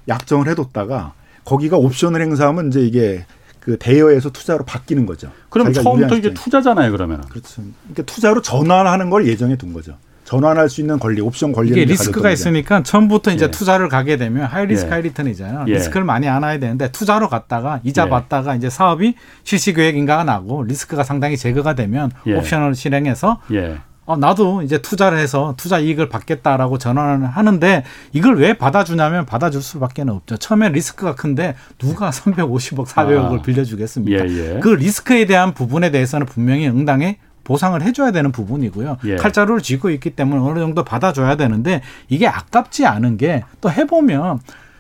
약정을 해뒀다가 거기가 옵션을 행사하면 이제 이게 그 대여에서 투자로 바뀌는 거죠. 그럼 처음부터 이게 투자잖아요, 그러면. 그렇죠. 그러니까 투자로 전환하는 걸 예정해 둔 거죠. 전환할 수 있는 권리, 옵션 권리 이게 리스크가 있으니까 처음부터 이제 예. 투자를 가게 되면 high risk 예. high return이잖아요. 예. 리스크를 많이 안아야 되는데 투자로 갔다가 이자 예. 받다가 이제 사업이 실시 계획 인가가 나고 리스크가 상당히 제거가 되면 예. 옵션을 실행해서 예. 어, 나도 이제 투자를 해서 투자 이익을 받겠다라고 전환을 하는데 이걸 왜 받아주냐면 받아줄 수밖에 없죠. 처음에 리스크가 큰데 누가 350억, 400억을 아. 빌려주겠습니까? 예, 예. 그 리스크에 대한 부분에 대해서는 분명히 응당에 보상을 해줘야 되는 부분이고요. 예. 칼자루를 쥐고 있기 때문에 어느 정도 받아줘야 되는데 이게 아깝지 않은 게 또 해보면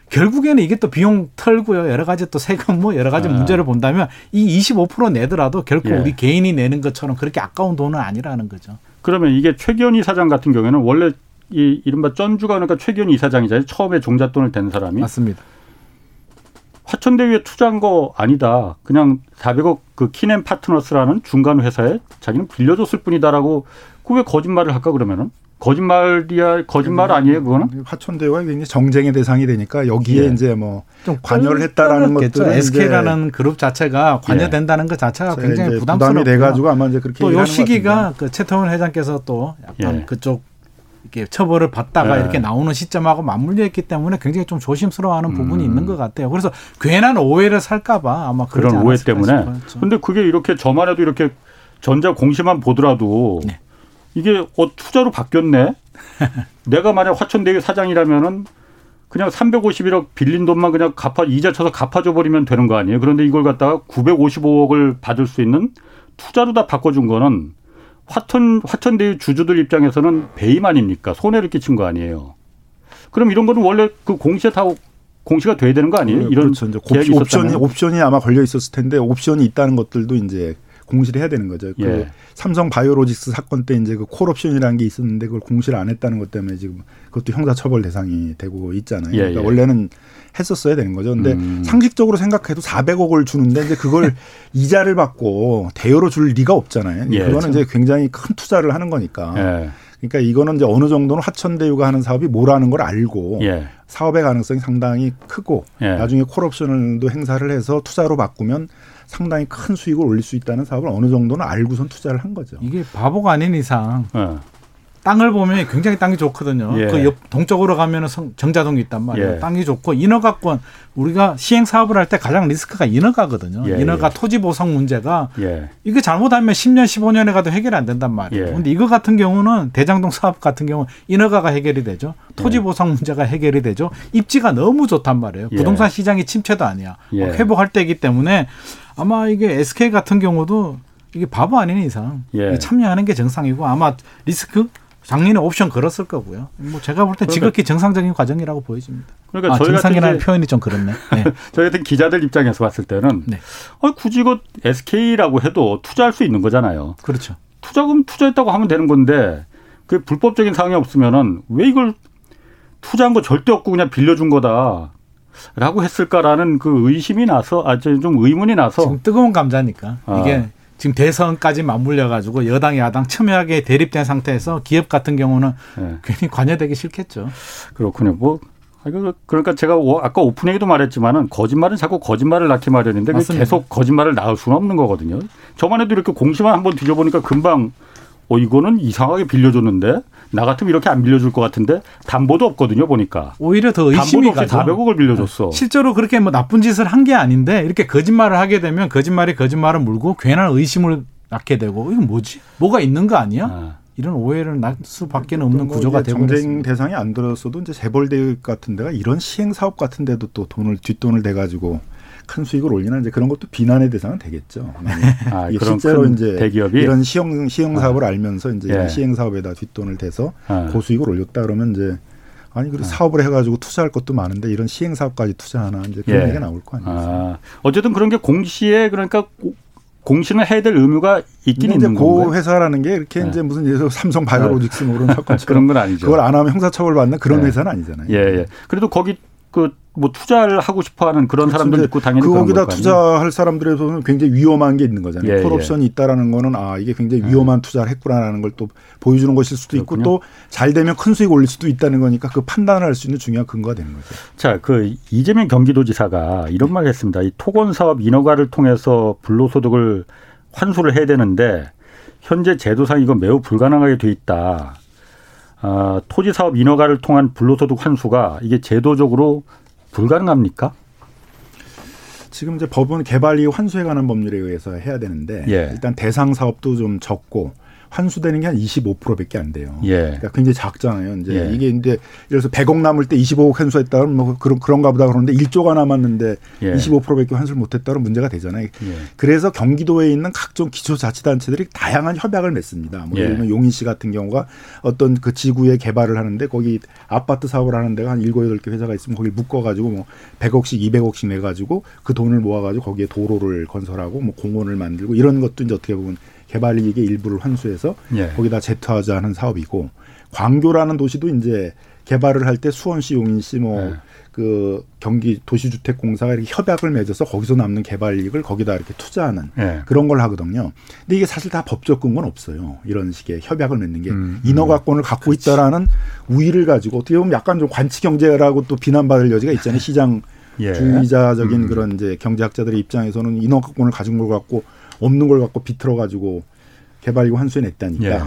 결국에는 이게 또 비용 털고요. 여러 가지 또 세금 뭐 여러 가지 아. 문제를 본다면 이 25% 내더라도 결코 예. 우리 개인이 내는 것처럼 그렇게 아까운 돈은 아니라는 거죠. 그러면 이게 최기현 이사장 같은 경우에는 원래 이 이른바 쩐주가 그러니까 최기현 이사장이잖아요. 처음에 종잣돈을 댄 사람이. 맞습니다. 화천대유에 투자한 거 아니다. 그냥 400억 그 키넨 파트너스라는 중간 회사에 자기는 빌려줬을 뿐이다라고 그 왜 거짓말을 할까 그러면은 거짓말이야 거짓말 아니에요 그거는 화천대유가 굉장히 정쟁의 대상이 되니까 여기에 예. 이제 뭐 관여를 했다라는 것들 SK라는 그룹 자체가 관여된다는 예. 것 자체가 굉장히 부담스럽고 돼가지고 아마 이제 그렇게 또요 시기가 그 최태원 회장께서 또 약간 예. 그쪽 이렇게 처벌을 받다가 네. 이렇게 나오는 시점하고 맞물려 있기 때문에 굉장히 좀 조심스러워하는 부분이 음. 있는 것 같아요. 그래서 괜한 오해를 살까봐 아마 그런 오해 때문에. 그런데 그게 이렇게 저만 해도 이렇게 전자 공시만 보더라도 네. 이게 어 투자로 바뀌었네. <laughs> 내가 만약 화천대유 사장이라면은 그냥 351억 빌린 돈만 그냥 갚아 이자 쳐서 갚아줘 버리면 되는 거 아니에요. 그런데 이걸 갖다가 955억을 받을 수 있는 투자로 다 바꿔준 거는 화천 화천대유 주주들 입장에서는 배임 아닙니까? 손해를 끼친 거 아니에요. 그럼 이런 거는 원래 그 공시에 다 공시가 돼야 되는 거 아니에요? 네, 이런 그렇죠. 이제 옵션이 옵션이 아마 걸려 있었을 텐데 옵션이 있다는 것들도 이제 공시를 해야 되는 거죠. 그 예. 삼성 바이오로직스 사건 때 이제 그 콜옵션이라는 게 있었는데 그걸 공시를 안 했다는 것 때문에 지금 그것도 형사처벌 대상이 되고 있잖아요. 예, 그러니까 예. 원래는 했었어야 되는 거죠. 근데 음. 상식적으로 생각해도 400억을 주는데 이제 그걸 <laughs> 이자를 받고 대여로 줄 리가 없잖아요. 예, 그거는. 이제 굉장히 큰 투자를 하는 거니까. 예. 그러니까 이거는 이제 어느 정도는 화천대유가 하는 사업이 뭐라는 걸 알고 예. 사업의 가능성이 상당히 크고 예. 나중에 콜옵션도 행사를 해서 투자로 바꾸면 상당히 큰 수익을 올릴 수 있다는 사업을 어느 정도는 알고선 투자를 한 거죠. 이게 바보가 아닌 이상 예. 땅을 보면 굉장히 땅이 좋거든요. 예. 그 옆 동쪽으로 가면 은 정자동이 있단 말이에요. 예. 땅이 좋고 인허가권 우리가 시행 사업을 할 때 가장 리스크가 인허가거든요. 예. 인허가 예. 토지 보상 문제가 예. 이거 잘못하면 10년 15년에 가도 해결이 안 된단 말이에요. 예. 근데 이거 같은 경우는 대장동 사업 같은 경우 인허가가 해결이 되죠. 토지 보상 문제가 해결이 되죠. 입지가 너무 좋단 말이에요. 부동산 시장이 침체도 아니야. 회복할 때이기 때문에 아마 이게 SK 같은 경우도 이게 바보 아닌 이상 참여하는 게 정상이고 아마 리스크 작년에 옵션 걸었을 거고요. 뭐 제가 볼땐 그러니까, 지극히 정상적인 과정이라고 보여집니다. 그러니까 아, 저희 정상이라는 표현이 좀 그렇네. <laughs> 네. 저희 같은 기자들 입장에서 봤을 때는 네. 어, 굳이 그 SK라고 해도 투자할 수 있는 거잖아요. 그렇죠. 투자금 투자했다고 하면 되는 건데 그 불법적인 상황이 없으면은 왜 이걸 투자한 거 절대 없고 그냥 빌려준 거다. 라고 했을까라는 그 의심이 나서 아 좀 의문이 나서 지금 뜨거운 감자니까 아. 이게 지금 대선까지 맞물려 가지고 여당 야당 첨예하게 대립된 상태에서 기업 같은 경우는 네. 괜히 관여되기 싫겠죠. 그렇군요. 뭐 그러니까 제가 아까 오프닝에도 말했지만은 거짓말은 자꾸 거짓말을 낳기 마련인데 계속 거짓말을 낳을 수는 없는 거거든요. 저만 해도 이렇게 공시만 한번 뒤져보니까 금방 어 이거는 이상하게 빌려줬는데 나 같으면 이렇게 안 빌려줄 것 같은데 담보도 없거든요 보니까 오히려 더 의심이 가죠. 400억을 빌려줬어. 실제로 그렇게 뭐 나쁜 짓을 한 게 아닌데 이렇게 거짓말을 하게 되면 거짓말이 거짓말을 물고 괜한 의심을 낳게 되고 이건 뭐지? 뭐가 있는 거 아니야? 아. 이런 오해를 낳을 수밖에 없는 뭐 구조가 되고 있습니다. 정쟁 대상이 안 들었어도 이제 재벌대 같은 데가 이런 시행 사업 같은 데도 또 돈을 뒷돈을 대 가지고 큰 수익을 올리나 이제 그런 것도 비난의 대상은 되겠죠. <laughs> 아, 실제로 이제 대기업이? 이런 시형 시형 사업을 아. 알면서 이제 예. 시행 사업에다 뒷돈을 대서 아. 고수익을 올렸다 그러면 이제 아니 그리고 아. 사업을 해가지고 투자할 것도 많은데 이런 시행 사업까지 투자하나 이제 그런 예. 얘기가 나올 거 아니에요. 아. 어쨌든 그런 게 공시에 그러니까 공시는 해야 될 의무가 있긴 있는? 그 회사라는 게 이렇게 네. 이제 무슨 예를 들어 삼성 바이오로직스 뭐 이런 사건 그런 건 아니죠. 그걸 안 하면 형사처벌 받는 그런 네. 회사는 아니잖아요. 예, 예. 그래도 거기 그 뭐 투자를 하고 싶어하는 그런 그렇죠. 사람들 있고 당연히 그 거기다 투자할 사람들에서는 굉장히 위험한 게 있는 거잖아요. 예, 콜옵션이 예. 있다라는 거는 아 이게 굉장히 위험한 예. 투자를 했구나라는 걸 또 보여주는 것일 수도 그렇군요. 있고 또 잘 되면 큰 수익 올릴 수도 있다는 거니까 그 판단을 할 수 있는 중요한 근거가 되는 거죠. 자, 그 이재명 경기도지사가 이런 말을 했습니다. 이 토건 사업 인허가를 통해서 불로소득을 환수를 해야 되는데 현재 제도상 이건 매우 불가능하게 돼 있다. 아, 토지 사업 인허가를 통한 불로소득 환수가 이게 제도적으로 불가능합니까? 지금 이제 법은 개발이 환수해 가는 법률에 의해서 해야 되는데 예. 일단 대상 사업도 좀 적고 환수되는 게 한 25%밖에 안 돼요. 예. 그러니까 굉장히 작잖아요. 이제 예. 이게 이제 예를 들어서 100억 남을 때 25억 환수했다면 뭐 그런 그런가 보다 그러는데 1조가 남았는데 예. 25%밖에 환수를 못 했다면 문제가 되잖아요. 예. 그래서 경기도에 있는 각종 기초자치단체들이 다양한 협약을 맺습니다. 뭐 예. 예를 들면 용인 시 같은 경우가 어떤 그 지구에 개발을 하는데 거기 아파트 사업을 하는 데가 한 7, 8개 회사가 있으면 거기 묶어 가지고 뭐 100억씩 200억씩 내 가지고 그 돈을 모아 가지고 거기에 도로를 건설하고 뭐 공원을 만들고 이런 것도 이제 어떻게 보면 개발 이익의 일부를 환수해서 예. 거기다 제트하자하는 사업이고 광교라는 도시도 이제 개발을 할 때 수원시, 용인시 뭐 예. 그 경기 도시주택공사가 이렇게 협약을 맺어서 거기서 남는 개발 이익을 거기다 이렇게 투자하는 예. 그런 걸 하거든요. 근데 이게 사실 다 법적 근거는 없어요. 이런 식의 협약을 맺는 게 음, 음. 인허가권을 갖고 그렇지. 있다라는 우위를 가지고 어떻게 보면 약간 좀 관치 경제라고 또 비난받을 여지가 있잖아요. 시장 예. 주의자적인 음. 그런 이제 경제학자들의 입장에서는 인허가권을 가진 걸 갖고 없는 걸 갖고 비틀어 가지고 개발이익 환수해냈다니까. 예.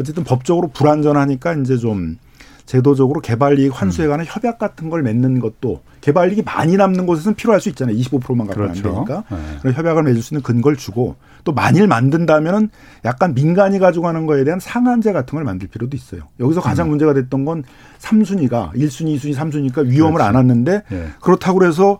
어쨌든 법적으로 불안전하니까 이제 좀 제도적으로 개발이익 환수에 관한 음. 협약 같은 걸 맺는 것도 개발이익이 많이 남는 곳에서는 필요할 수 있잖아요. 25%만 갖고 그렇죠. 안 되니까. 네. 그런 협약을 맺을 수 있는 근거를 주고 또 만일 만든다면은 약간 민간이 가져가는 거에 대한 상한제 같은 걸 만들 필요도 있어요. 여기서 가장 음. 문제가 됐던 건 3순위가 1순위, 2순위, 3순위니까 위험을 그렇지. 안 왔는데 네. 그렇다고 그래서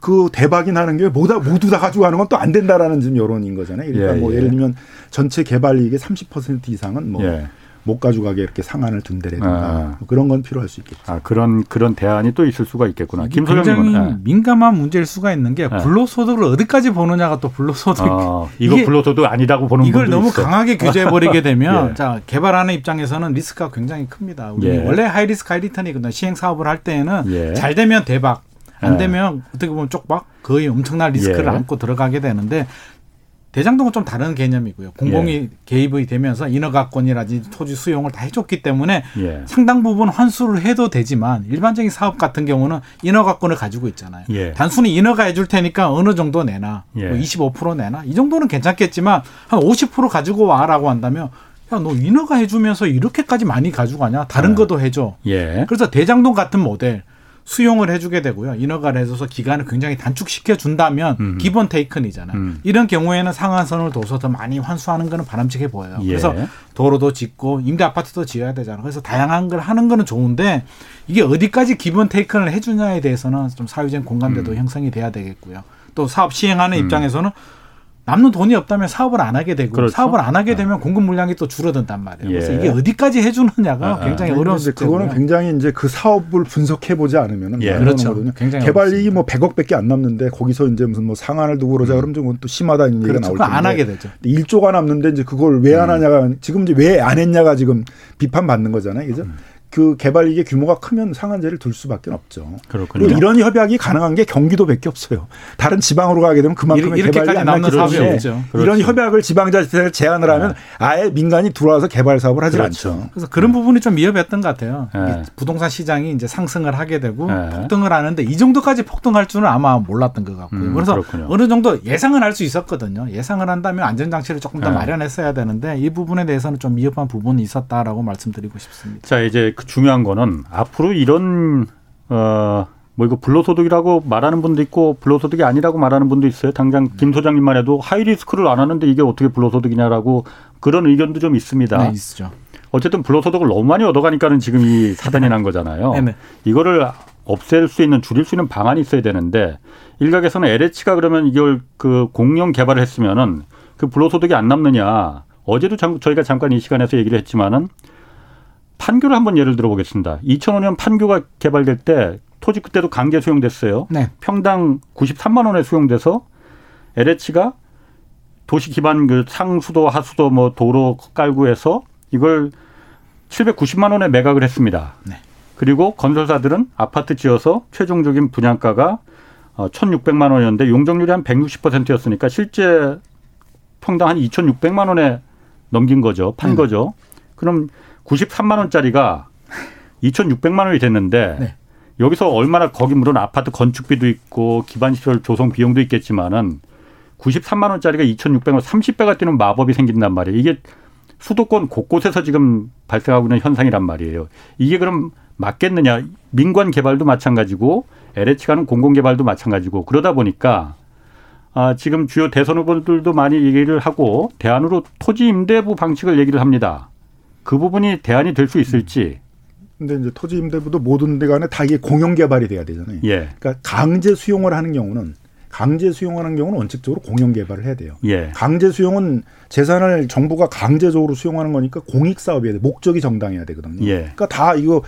그 대박이 나는 게 모두, 모두 다 가지고 가는 건 또 안 된다라는 지금 여론인 거잖아요. 그러니까 예, 뭐 예. 를 들면 전체 개발 이익의 30% 이상은 뭐. 예. 못 가져가게 이렇게 상한을 둔대라든가 아. 뭐 그런 건 필요할 수 있겠죠. 아 그런 그런 대안이 또 있을 수가 있겠구나. 굉장히 네. 민감한 문제일 수가 있는 게 네. 불로소득을 어디까지 보느냐가 또 불로소득. 아, 이거 불로소득 아니다고 보는 이걸 너무 있어. 강하게 규제해 버리게 되면 <laughs> 예. 자 개발하는 입장에서는 리스크가 굉장히 큽니다. 우리 예. 원래 하이리스크 하이리턴이거든 시행 사업을 할 때는 예. 잘 되면 대박. 안 예. 되면 어떻게 보면 쪽박 거의 엄청난 리스크를 예. 안고 들어가게 되는데 대장동은 좀 다른 개념이고요. 공공이 예. 개입이 되면서 인허가권이라든지 토지 수용을 다 해줬기 때문에 예. 상당 부분 환수를 해도 되지만 일반적인 사업 같은 경우는 인허가권을 가지고 있잖아요. 예. 단순히 인허가 해줄 테니까 어느 정도 내나 뭐 25% 예. 내나 이 정도는 괜찮겠지만 한 50% 가지고 와라고 한다면 야, 너 인허가 해주면서 이렇게까지 많이 가져가냐? 다른 네. 것도 해줘. 예. 그래서 대장동 같은 모델 수용을 해주게 되고요. 인허가를 해줘서 기간을 굉장히 단축시켜 준다면 음. 기본 테이큰이잖아요. 음. 이런 경우에는 상한선을 둬서 더 많이 환수하는 거는 바람직해 보여요. 예. 그래서 도로도 짓고 임대 아파트도 지어야 되잖아요. 그래서 다양한 걸 하는 거는 좋은데 이게 어디까지 기본 테이큰을 해주냐에 대해서는 좀 사회적 공감대도 음. 형성이 돼야 되겠고요. 또 사업 시행하는 음. 입장에서는 남는 돈이 없다면 사업을 안 하게 되고 그렇죠? 사업을 안 하게 되면 네. 공급 물량이 또 줄어든단 말이에요. 예. 그래서 이게 어디까지 해주느냐가 아, 아. 굉장히 어려운 숙제고요. 그거는 굉장히 이제 그 사업을 분석해 보지 않으면 예. 그렇죠. 굉장히 개발이익이 뭐 100억밖에 안 남는데 거기서 이제 무슨 뭐 상한을 두고 그러자 음. 그러면 또 심하다는 얘기가 그렇죠. 나올 텐데 안 하게 되죠. 1조가 남는데 이제 그걸 왜 안 하냐가 지금 이제 왜 안 했냐가 지금 비판받는 거잖아요. 그죠? 음. 그 개발 이익의 규모가 크면 상한제를 둘 수밖에 없죠. 그렇군요. 그리고 이런 협약이 가능한 게 경기도밖에 없어요. 다른 지방으로 가게 되면 그만큼의 개발이 안 남는 사업이 없죠. 이런 그렇죠. 협약을 지방자치단체가 제안을 하면 네. 아예 민간이 들어와서 개발 사업을 하지 그렇죠. 않죠. 그래서 그런 부분이 좀 위협했던 것 같아요. 네. 부동산 시장이 이제 상승을 하게 되고 네. 폭등을 하는데 이 정도까지 폭등할 줄은 아마 몰랐던 것 같고요. 음, 그래서 그렇군요. 어느 정도 예상은 할 수 있었거든요. 예상을 한다면 안전장치를 조금 더 네. 마련했어야 되는데 이 부분에 대해서는 좀 위협한 부분이 있었다라고 말씀드리고 싶습니다. 자 이제 그 중요한 거는 앞으로 이런 어. 뭐 이거 불로소득이라고 말하는 분도 있고 불로소득이 아니라고 말하는 분도 있어요. 당장 김 소장님만 해도 하이리스크를 안 하는데 이게 어떻게 불로소득이냐라고 그런 의견도 좀 있습니다. 네, 있죠. 어쨌든 불로소득을 너무 많이 얻어가니까는 지금 이 사단이 난 거잖아요. 네네. 네. 이거를 없앨 수 있는 줄일 수 있는 방안이 있어야 되는데 일각에서는 LH가 그러면 이걸 그 공영 개발을 했으면은 그 불로소득이 안 남느냐. 어제도 저희가 잠깐 이 시간에서 얘기를 했지만은 판교를 한번 예를 들어보겠습니다. 2005년 판교가 개발될 때 토지 그때도 강제 수용됐어요. 네. 평당 93만 원에 수용돼서 LH가 도시 기반 그 상수도 하수도 뭐 도로 깔고 해서 이걸 790만 원에 매각을 했습니다. 네. 그리고 건설사들은 아파트 지어서 최종적인 분양가가 1,600만 어, 원이었는데 용적률이 한 160%였으니까 실제 평당 한 2,600만 원에 넘긴 거죠. 판 음. 거죠. 그럼 93만 원짜리가 2,600만 원이 됐는데 네. 여기서 얼마나 거기 물론 아파트 건축비도 있고 기반 시설 조성 비용도 있겠지만은 93만 원짜리가 2,600원 30배가 뛰는 마법이 생긴단 말이에요. 이게 수도권 곳곳에서 지금 발생하고 있는 현상이란 말이에요. 이게 그럼 맞겠느냐? 민관 개발도 마찬가지고 LH가는 공공 개발도 마찬가지고 그러다 보니까 아, 지금 주요 대선 후보들도 많이 얘기를 하고 대안으로 토지 임대부 방식을 얘기를 합니다. 그 부분이 대안이 될 수 있을지. 근데 이제 토지 임대부도 모든 데 간에 다 이게 공영 개발이 돼야 되잖아요. 예. 그러니까 강제 수용을 하는 경우는 강제 수용하는 경우는 원칙적으로 공영 개발을 해야 돼요. 예. 강제 수용은 재산을 정부가 강제적으로 수용하는 거니까 공익 사업이어야 돼. 목적이 정당해야 되거든요. 예. 그러니까 다 이거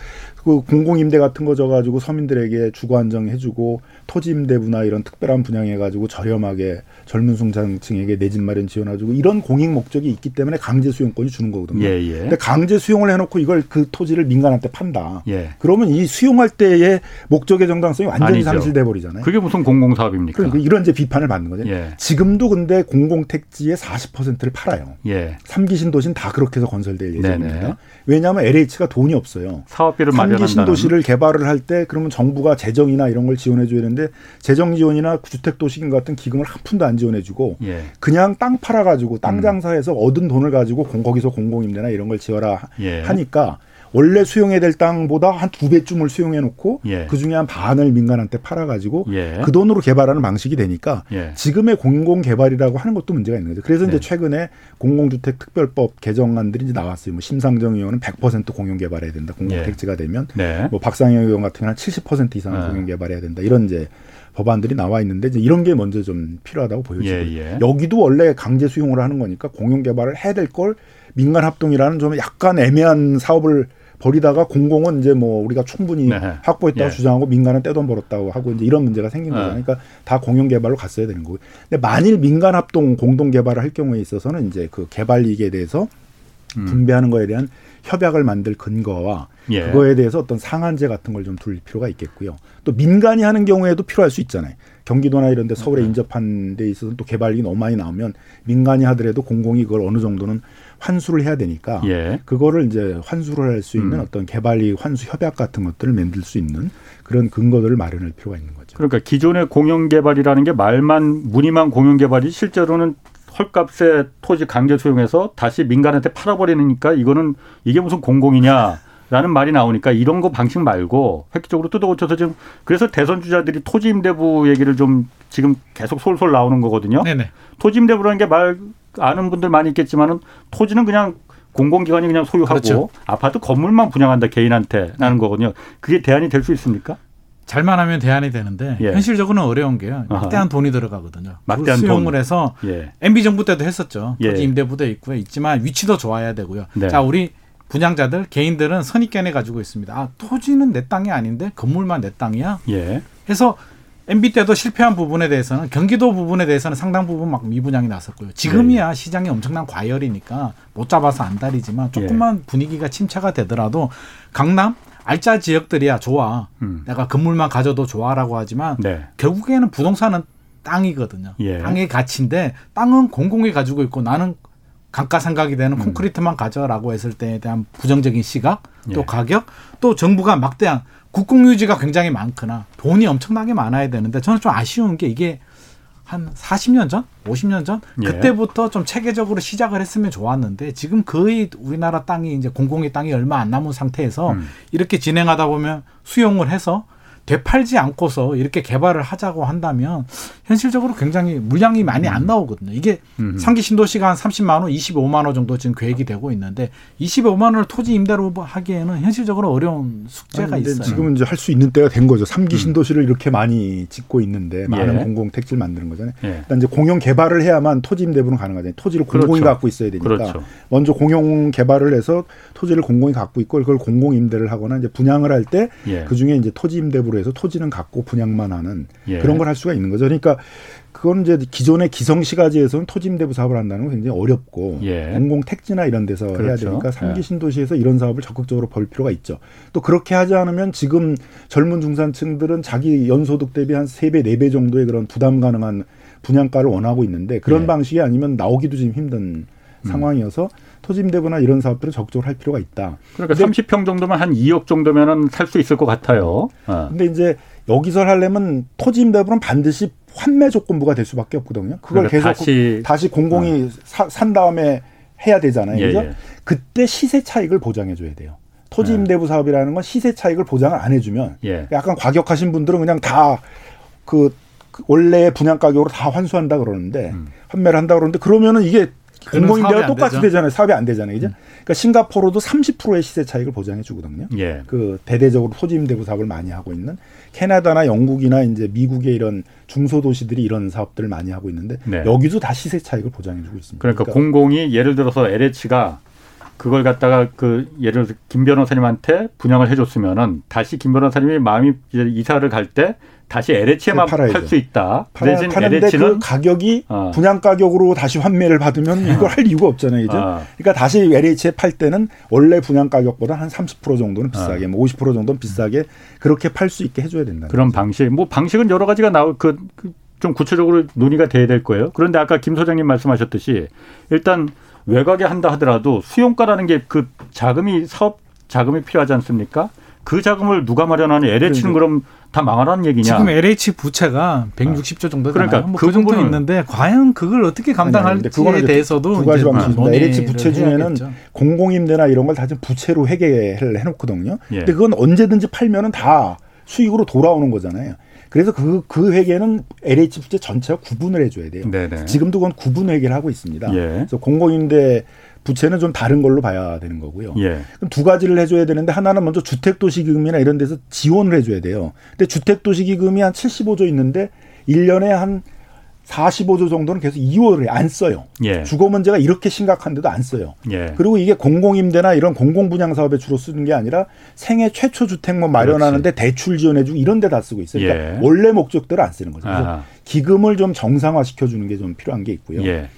그 공공임대 같은 거 져가지고 서민들에게 주거 안정해주고 토지임대부나 이런 특별한 분양해가지고 저렴하게 젊은 중장층에게 내 집 마련 지원해주고 이런 공익 목적이 있기 때문에 강제 수용권이 주는 거거든요. 예, 예. 근데 강제 수용을 해놓고 이걸 그 토지를 민간한테 판다. 예. 그러면 이 수용할 때의 목적의 정당성이 완전히 아니죠. 상실돼 버리잖아요. 그게 무슨 공공사업입니까? 그러니까 이런 이제 비판을 받는 거죠. 예. 지금도 근데 공공택지의 40%를 팔아요. 예. 삼기 신도시는 다 그렇게 해서 건설될 예정입니다. 네네. 왜냐하면 LH가 돈이 없어요. 사업비를 삼기 신도시를 개발을 할 때 그러면 정부가 재정이나 이런 걸 지원해 줘야 되는데 재정 지원이나 주택 도시금 같은 기금을 한 푼도 안 지원해 주고 예. 그냥 땅 팔아 가지고 땅 음. 장사해서 얻은 돈을 가지고 거기서 공공임대나 이런 걸 지어라 예. 하니까 원래 수용해야 될 땅보다 한 두 배쯤을 수용해 놓고 예. 그 중에 한 반을 민간한테 팔아 가지고 예. 그 돈으로 개발하는 방식이 되니까 예. 지금의 공공 개발이라고 하는 것도 문제가 있는 거죠. 그래서 이제 네. 최근에 공공주택 특별법 개정안들이 이제 나왔어요. 뭐 심상정 의원은 100% 공용 개발해야 된다. 공공 택지가 예. 되면 네. 뭐 박상영 의원 같은 경우는 한70% 이상은 네. 공용 개발해야 된다. 이런 이제 법안들이 나와 있는데 이제 이런 게 먼저 좀 필요하다고 보여지고 예, 예. 여기도 원래 강제 수용을 하는 거니까 공용 개발을 해야 될 걸 민간 합동이라는 좀 약간 애매한 사업을 버리다가 공공은 이제 뭐 우리가 충분히 네. 확보했다고 예. 주장하고 민간은 떼돈 벌었다고 하고 이제 이런 문제가 생긴 네. 거잖아요. 그러니까 다 공영 개발로 갔어야 되는 거고. 근데 만일 민간 합동 공동 개발을 할 경우에 있어서는 이제 그 개발 이익에 대해서 음. 분배하는 거에 대한 협약을 만들 근거와 예. 그거에 대해서 어떤 상한제 같은 걸 좀 둘 필요가 있겠고요. 또 민간이 하는 경우에도 필요할 수 있잖아요. 경기도나 이런 데 서울에 네. 인접한 데 있어서 또 개발이 너무 많이 나오면 민간이 하더라도 공공이 그걸 어느 정도는 환수를 해야 되니까 예. 그거를 이제 환수를 할 수 있는 음. 어떤 개발이 환수 협약 같은 것들을 만들 수 있는 그런 근거들을 마련할 필요가 있는 거죠. 그러니까 기존의 공영 개발이라는 게 말만 무늬만 공영 개발이 실제로는 헐값에 토지 강제 소용해서 다시 민간한테 팔아버리니까 이거는 이게 무슨 공공이냐. 라는 말이 나오니까 이런 거 방식 말고 획기적으로 뜯어고쳐서 지금 그래서 대선 주자들이 토지 임대부 얘기를 좀 지금 계속 솔솔 나오는 거거든요. 네네. 토지 임대부라는 게 말 아는 분들 많이 있겠지만은 토지는 그냥 공공기관이 그냥 소유하고 그렇죠. 아파트 건물만 분양한다 개인한테 라는 거거든요. 그게 대안이 될 수 있습니까? 잘만 하면 대안이 되는데 예. 현실적으로는 어려운 게요. 막대한 돈이 들어가거든요. 막대한 수용을 돈. 해서 예. MB 정부 때도 했었죠. 예. 토지 임대부도 있고요. 있지만 위치도 좋아야 되고요. 네. 자 우리 분양자들 개인들은 선입견을 가지고 있습니다. 아 토지는 내 땅이 아닌데 건물만 내 땅이야. 예. 해서 MB 때도 실패한 부분에 대해서는 경기도 부분에 대해서는 상당 부분 막 미분양이 났었고요. 지금이야 네. 시장이 엄청난 과열이니까 못 잡아서 안달이지만 조금만 예. 분위기가 침체가 되더라도 강남 알짜 지역들이야 좋아. 음. 내가 건물만 가져도 좋아라고 하지만 네. 결국에는 부동산은 땅이거든요. 예. 땅의 가치인데 땅은 공공이 가지고 있고 나는 감가상각이 되는 음. 콘크리트만 가져라고 했을 때에 대한 부정적인 시각, 또 예. 가격, 또 정부가 막대한 국공유지가 굉장히 많거나 돈이 엄청나게 많아야 되는데 저는 좀 아쉬운 게 이게 한 40년 전, 50년 전 예. 그때부터 좀 체계적으로 시작을 했으면 좋았는데 지금 거의 우리나라 땅이 이제 공공의 땅이 얼마 안 남은 상태에서 음. 이렇게 진행하다 보면 수용을 해서 되팔지 않고서 이렇게 개발을 하자고 한다면 현실적으로 굉장히 물량이 많이 안 음. 나오거든요. 이게 음. 상기 신도시가 한 30만 원, 25만 원 정도 지금 계획이 되고 있는데 25만 원을 토지 임대로 하기에는 현실적으로 어려운 숙제가 아니, 있어요. 지금은 이제 할 수 있는 때가 된 거죠. 3기 음. 신도시를 이렇게 많이 짓고 있는데 많은 예. 공공 택지를 만드는 거잖아요. 예. 일단 이제 공영 개발을 해야만 토지 임대부는 가능하잖아요. 토지를 공공이 그렇죠. 갖고 있어야 되니까 그렇죠. 먼저 공용 개발을 해서 토지를 공공이 갖고 있고 그걸 공공 임대를 하거나 이제 분양을 할 때 그중에 예. 이제 토지 임대부 기업으로 해서 토지는 갖고 분양만 하는 예. 그런 걸 할 수가 있는 거죠. 그러니까 그건 이제 기존의 기성시가지에서는 토지임대부 사업을 한다는 건 굉장히 어렵고 예. 공공 택지나 이런 데서 그렇죠. 해야 되니까 삼기 예. 신도시에서 이런 사업을 적극적으로 벌 필요가 있죠. 또 그렇게 하지 않으면 지금 젊은 중산층들은 자기 연소득 대비 한 세 배 네 배 정도의 그런 부담 가능한 분양가를 원하고 있는데 그런 예. 방식이 아니면 나오기도 좀 힘든 음. 상황이어서 토지임대부나 이런 사업들을 적극적으로 할 필요가 있다. 그러니까 30평 정도면 한 2억 정도면은 살 수 있을 것 같아요. 어. 근데 이제 여기서 하려면 토지임대부는 반드시 환매 조건부가 될 수밖에 없거든요. 그걸 그러니까 계속 다시, 다시 공공이 어. 사, 산 다음에 해야 되잖아요. 예, 그죠? 예. 그때 시세 차익을 보장해 줘야 돼요. 토지 임대부 사업이라는 건 시세 차익을 보장을 안 해주면 예. 약간 과격하신 분들은 그냥 다그 그 원래 분양 가격으로 다 환수한다 그러는데 음. 판매를 한다 그러는데 그러면은 이게 공공임대가 똑같이 되잖아요. 사업이 안 되잖아요. 그죠? 음. 그러니까 싱가포르도 30%의 시세 차익을 보장해 주거든요. 예. 그 대대적으로 토지 임대부 사업을 많이 하고 있는 캐나다나 영국이나 이제 미국의 이런 중소도시들이 이런 사업들을 많이 하고 있는데 네. 여기도 다 시세 차익을 보장해 주고 있습니다. 그러니까, 그러니까 공공이 예를 들어서 LH가 그걸 갖다가 그 예를 들어서 김 변호사님한테 분양을 해줬으면은 다시 김 변호사님이 마음이 이사를 갈 때 다시 LH에만 팔 수 있다. 팔아, 대신 LH는 그 가격이 어. 분양 가격으로 다시 환매를 받으면 이걸 할 이유가 없잖아요, 이제. 어. 그러니까 다시 LH에 팔 때는 원래 분양 가격보다 한 30% 정도는 비싸게, 어. 뭐50% 정도는 비싸게 그렇게 팔 수 있게 해줘야 된다. 그런 거죠. 방식, 뭐 방식은 여러 가지가 나올 그. 그좀 구체적으로 논의가 돼야 될 거예요. 그런데 아까 김 소장님 말씀하셨듯이 일단 외곽에 한다 하더라도 수용가라는 게 그 자금이 사업 자금이 필요하지 않습니까? 그 자금을 누가 마련하니 LH는 그럼 다 망하라는 얘기냐? 지금 LH 부채가 160조 정도 되나요? 그러니까 뭐 그 정도 있는데 과연 그걸 어떻게 감당할지에 대해서도 두 가지 방식입니다. LH 부채 중에는 해야겠죠. 공공임대나 이런 걸 다 지금 부채로 회계를 해놓거든요. 예. 근데 그건 언제든지 팔면은 다 수익으로 돌아오는 거잖아요. 그래서 그, 그 회계는 LH 부채 전체와 구분을 해줘야 돼요. 네네. 지금도 그건 구분 회계를 하고 있습니다. 예. 그래서 공공임대 부채는 좀 다른 걸로 봐야 되는 거고요. 예. 그럼 두 가지를 해줘야 되는데 하나는 먼저 주택도시기금이나 이런 데서 지원을 해줘야 돼요. 근데 주택도시기금이 한 75조 있는데 1년에 한 45조 정도는 계속 2월에 안 써요. 예. 주거 문제가 이렇게 심각한데도 안 써요. 예. 그리고 이게 공공임대나 이런 공공분양 사업에 주로 쓰는 게 아니라 생애 최초 주택만 마련하는데 대출 지원해주고 이런 데다 쓰고 있어요. 그러니까 예. 원래 목적대로 안 쓰는 거죠. 그래서 아하. 기금을 좀 정상화시켜 주는 게 좀 필요한 게 있고요. 예.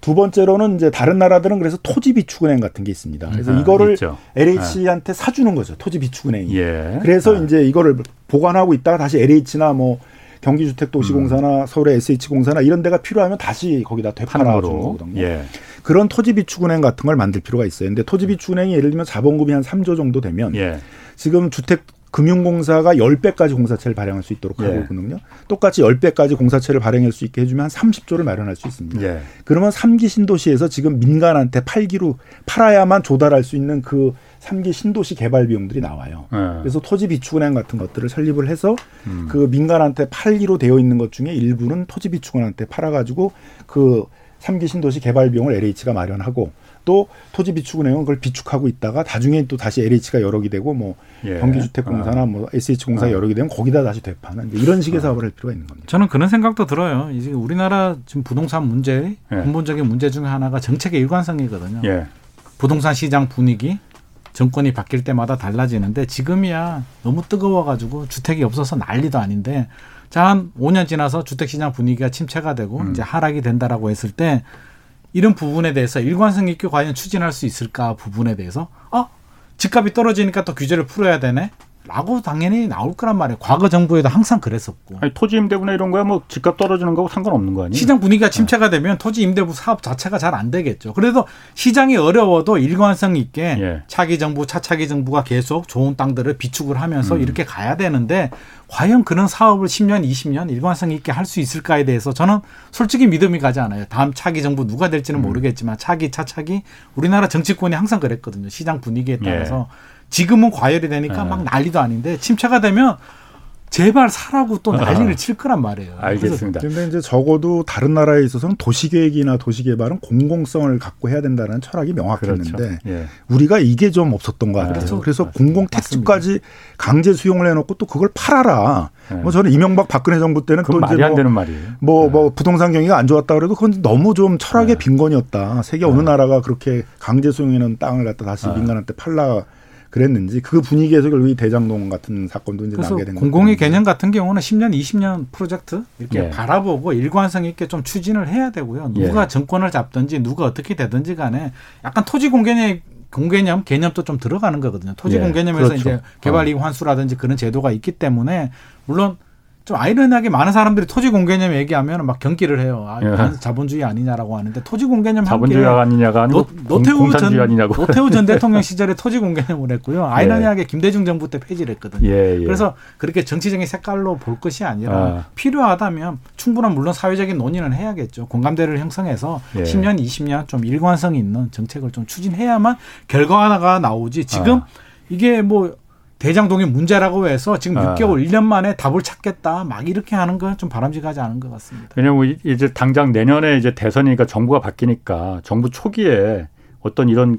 두 번째로는 이제 다른 나라들은 그래서 토지 비축은행 같은 게 있습니다. 그래서 아, 이거를 있죠. LH한테 아. 사주는 거죠. 토지 비축은행이. 예. 그래서 아. 이제 이거를 보관하고 있다가 다시 LH나 뭐 경기주택도시공사나 음. 서울의 SH공사나 이런 데가 필요하면 다시 거기다 되팔아 주는 거거든요. 예. 그런 토지비축은행 같은 걸 만들 필요가 있어요. 근데 토지비축은행이 예를 들면 자본금이 한 3조 정도 되면 예. 지금 주택 금융공사가 10배까지 공사채를 발행할 수 있도록 하고 예. 있거든요. 똑같이 10배까지 공사채를 발행할 수 있게 해주면 한 30조를 마련할 수 있습니다. 예. 그러면 3기 신도시에서 지금 민간한테 팔기로 팔아야만 조달할 수 있는 그 3기 신도시 개발 비용들이 나와요. 예. 그래서 토지 비축은행 같은 것들을 설립을 해서 음. 그 민간한테 팔기로 되어 있는 것 중에 일부는 토지 비축은행한테 팔아가지고 그 3기 신도시 개발 비용을 LH가 마련하고 또 토지 비축은행은 그걸 비축하고 있다가 나중에 또 다시 LH가 여러 개 되고 뭐 예. 경기주택공사나 아. 뭐 SH공사 아. 여러 개 되면 거기다 다시 되파는 이런 식의 아. 사업을 할 필요가 있는 겁니다. 저는 그런 생각도 들어요. 이제 우리나라 지금 부동산 문제 예. 근본적인 문제 중에 하나가 정책의 일관성이거든요. 예. 부동산 시장 분위기 정권이 바뀔 때마다 달라지는데 지금이야 너무 뜨거워가지고 주택이 없어서 난리도 아닌데 자 한 5년 지나서 주택시장 분위기가 침체가 되고 음. 이제 하락이 된다라고 했을 때 이런 부분에 대해서 일관성 있게 과연 추진할 수 있을까 부분에 대해서 아 집값이 떨어지니까 또 규제를 풀어야 되네. 라고 당연히 나올 거란 말이에요. 과거 정부에도 항상 그랬었고. 아니, 토지 임대부나 이런 거야 뭐 집값 떨어지는 거하고 상관없는 거 아니에요? 시장 분위기가 네. 침체가 네. 되면 토지 임대부 사업 자체가 잘 안 되겠죠. 그래도 시장이 어려워도 일관성 있게 예. 차기 정부, 차차기 정부가 계속 좋은 땅들을 비축을 하면서 음. 이렇게 가야 되는데 과연 그런 사업을 10년, 20년 일관성 있게 할 수 있을까에 대해서 저는 솔직히 믿음이 가지 않아요. 다음 차기 정부 누가 될지는 음. 모르겠지만 차기, 차차기 우리나라 정치권이 항상 그랬거든요. 시장 분위기에 따라서. 예. 지금은 과열이 되니까 네. 막 난리도 아닌데 침체가 되면 제발 사라고 또 난리를 칠 거란 말이에요. 알겠습니다. 그런데 이제 적어도 다른 나라에 있어서는 도시계획이나 도시개발은 공공성을 갖고 해야 된다는 철학이 명확했는데 그렇죠. 예. 우리가 이게 좀 없었던 것 같아요. 그렇죠. 그래서 맞습니다. 공공 택지까지 강제 수용을 해놓고 또 그걸 팔아라. 예. 뭐 저는 이명박 박근혜 정부 때는 또 이제 뭐, 되는 말이에요. 뭐, 예. 뭐 부동산 경기가 안 좋았다 그래도 그건 너무 좀 철학의 예. 빈곤이었다. 세계 어느 예. 나라가 그렇게 강제 수용해놓은 땅을 갖다 다시 민간한테 팔라 그랬는지 그 분위기에서 결국 이 대장동 같은 사건도 이제 나게 된 공공의 개념 같은 경우는 10년, 20년 프로젝트 이렇게 예. 바라보고 일관성 있게 좀 추진을 해야 되고요. 누가 예. 정권을 잡든지 누가 어떻게 되든지 간에 약간 토지 공개념 공개념 개념도 좀 들어가는 거거든요. 토지 예. 공개념에서 그렇죠. 이제 개발 이익 환수라든지 그런 제도가 있기 때문에 물론 좀 아이러니하게 많은 사람들이 토지 공개념 얘기하면 막 경기를 해요. 아, 예. 자본주의 아니냐라고 하는데 토지 공개념 자본주의 아니냐가 아니고 노, 태우 전, 아니냐고. 노태우 전 <laughs> 대통령 시절에 토지 공개념을 했고요. 예. 아이러니하게 예. 김대중 정부 때 폐지를 했거든요. 예, 예, 그래서 그렇게 정치적인 색깔로 볼 것이 아니라 아. 필요하다면 충분한 물론 사회적인 논의는 해야겠죠. 공감대를 형성해서 예. 10년, 20년 좀 일관성 있는 정책을 좀 추진해야만 결과가 나오지. 지금 아. 이게 뭐 대장동의 문제라고 해서 지금 아. 6개월, 1년 만에 답을 찾겠다 막 이렇게 하는 건 좀 바람직하지 않은 것 같습니다. 왜냐하면 이제 당장 내년에 이제 대선이니까 정부가 바뀌니까 정부 초기에 어떤 이런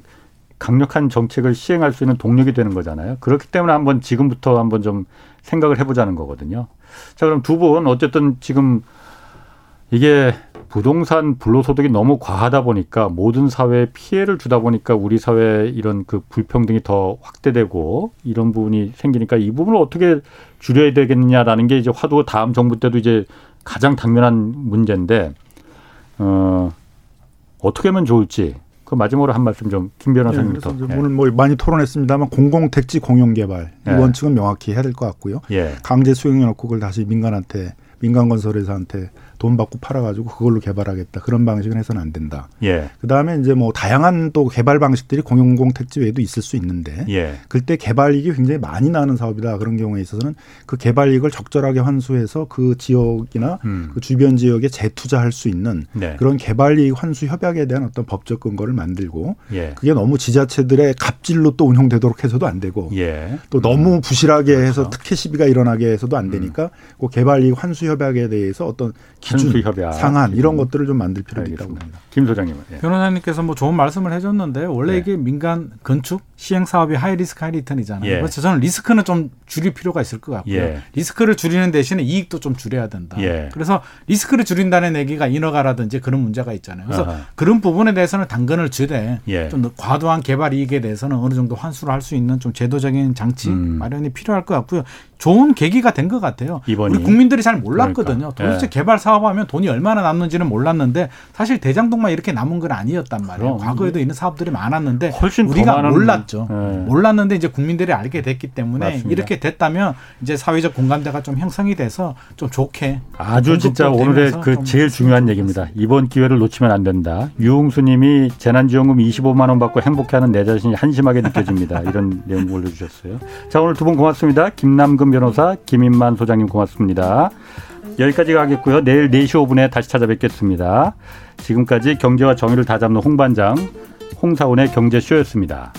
강력한 정책을 시행할 수 있는 동력이 되는 거잖아요. 그렇기 때문에 한번 지금부터 한번 좀 생각을 해보자는 거거든요. 자, 그럼 두 분 어쨌든 지금 이게 부동산 불로소득이 너무 과하다 보니까 모든 사회에 피해를 주다 보니까 우리 사회 이런 그 불평등이 더 확대되고 이런 부분이 생기니까 이 부분을 어떻게 줄여야 되겠느냐라는 게 이제 화두가 다음 정부 때도 이제 가장 당면한 문제인데 어 어떻게 하면 좋을지 그 마지막으로 한 말씀 좀 김 변호사님부터. 네, 오늘 뭐 많이 토론했습니다만 공공 택지 공용 개발 이 네. 원칙은 명확히 해야 될 것 같고요. 예. 강제 수용해놓고 그걸 다시 민간한테 민간 건설회사한테 돈 받고 팔아가지고 그걸로 개발하겠다 그런 방식은 해서는 안 된다. 예. 그 다음에 이제 뭐 다양한 또 개발 방식들이 공용공 택지 외에도 있을 수 있는데 예. 그때 개발 이익이 굉장히 많이 나는 사업이다 그런 경우에 있어서는 그 개발 이익을 적절하게 환수해서 그 지역이나 음. 그 주변 지역에 재투자할 수 있는 네. 그런 개발 이익 환수 협약에 대한 어떤 법적 근거를 만들고 예. 그게 너무 지자체들의 갑질로 또 운영되도록 해서도 안 되고 예. 또 너무 음. 부실하게 그렇죠. 해서 특혜 시비가 일어나게 해서도 안 되니까 음. 그 개발 이익 환수 협약에 대해서 어떤 기 준, 협약, 상한 이런 것들을 좀 만들 필요가 있다고 봅니다. 김 소장님은. 예. 변호사님께서 뭐 좋은 말씀을 해줬는데 원래 예. 이게 민간 건축 시행 사업이 high risk high return이잖아요. 예. 그래서 저는 리스크는 좀 줄일 필요가 있을 것 같고요. 예. 리스크를 줄이는 대신에 이익도 좀 줄여야 된다. 예. 그래서 리스크를 줄인다는 얘기가 인허가라든지 그런 문제가 있잖아요. 그래서 아하. 그런 부분에 대해서는 당근을 주되 예. 좀 과도한 개발 이익에 대해서는 어느 정도 환수를 할 수 있는 좀 제도적인 장치 음. 마련이 필요할 것 같고요. 좋은 계기가 된 것 같아요. 이번이. 우리 국민들이 잘 몰랐거든요. 그러니까. 도대체 예. 개발 사업하면 돈이 얼마나 남는지는 몰랐는데 사실 대장동만 이렇게 남은 건 아니었단 말이에요. 그럼. 과거에도 있는 사업들이 많았는데 훨씬 우리가 몰랐죠. 몰랐죠. 네. 몰랐는데 이제 국민들이 알게 됐기 때문에 맞습니다. 이렇게 됐다면 이제 사회적 공감대가 좀 형성이 돼서 좀 좋게 아주 진짜 오늘의 그 제일 중요한 얘기입니다. 이번 기회를 놓치면 안 된다. 유흥수님이 재난지원금 25만 원 받고 행복해하는 내 자신이 한심하게 느껴집니다. 이런 <laughs> 내용 올려주셨어요. 자 오늘 두 분 고맙습니다. 김남근 변호사, 김인만 소장님 고맙습니다. 여기까지 가겠고요. 내일 4시 5분에 다시 찾아뵙겠습니다. 지금까지 경제와 정의를 다잡는 홍반장 홍사원의 경제쇼였습니다.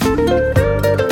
Música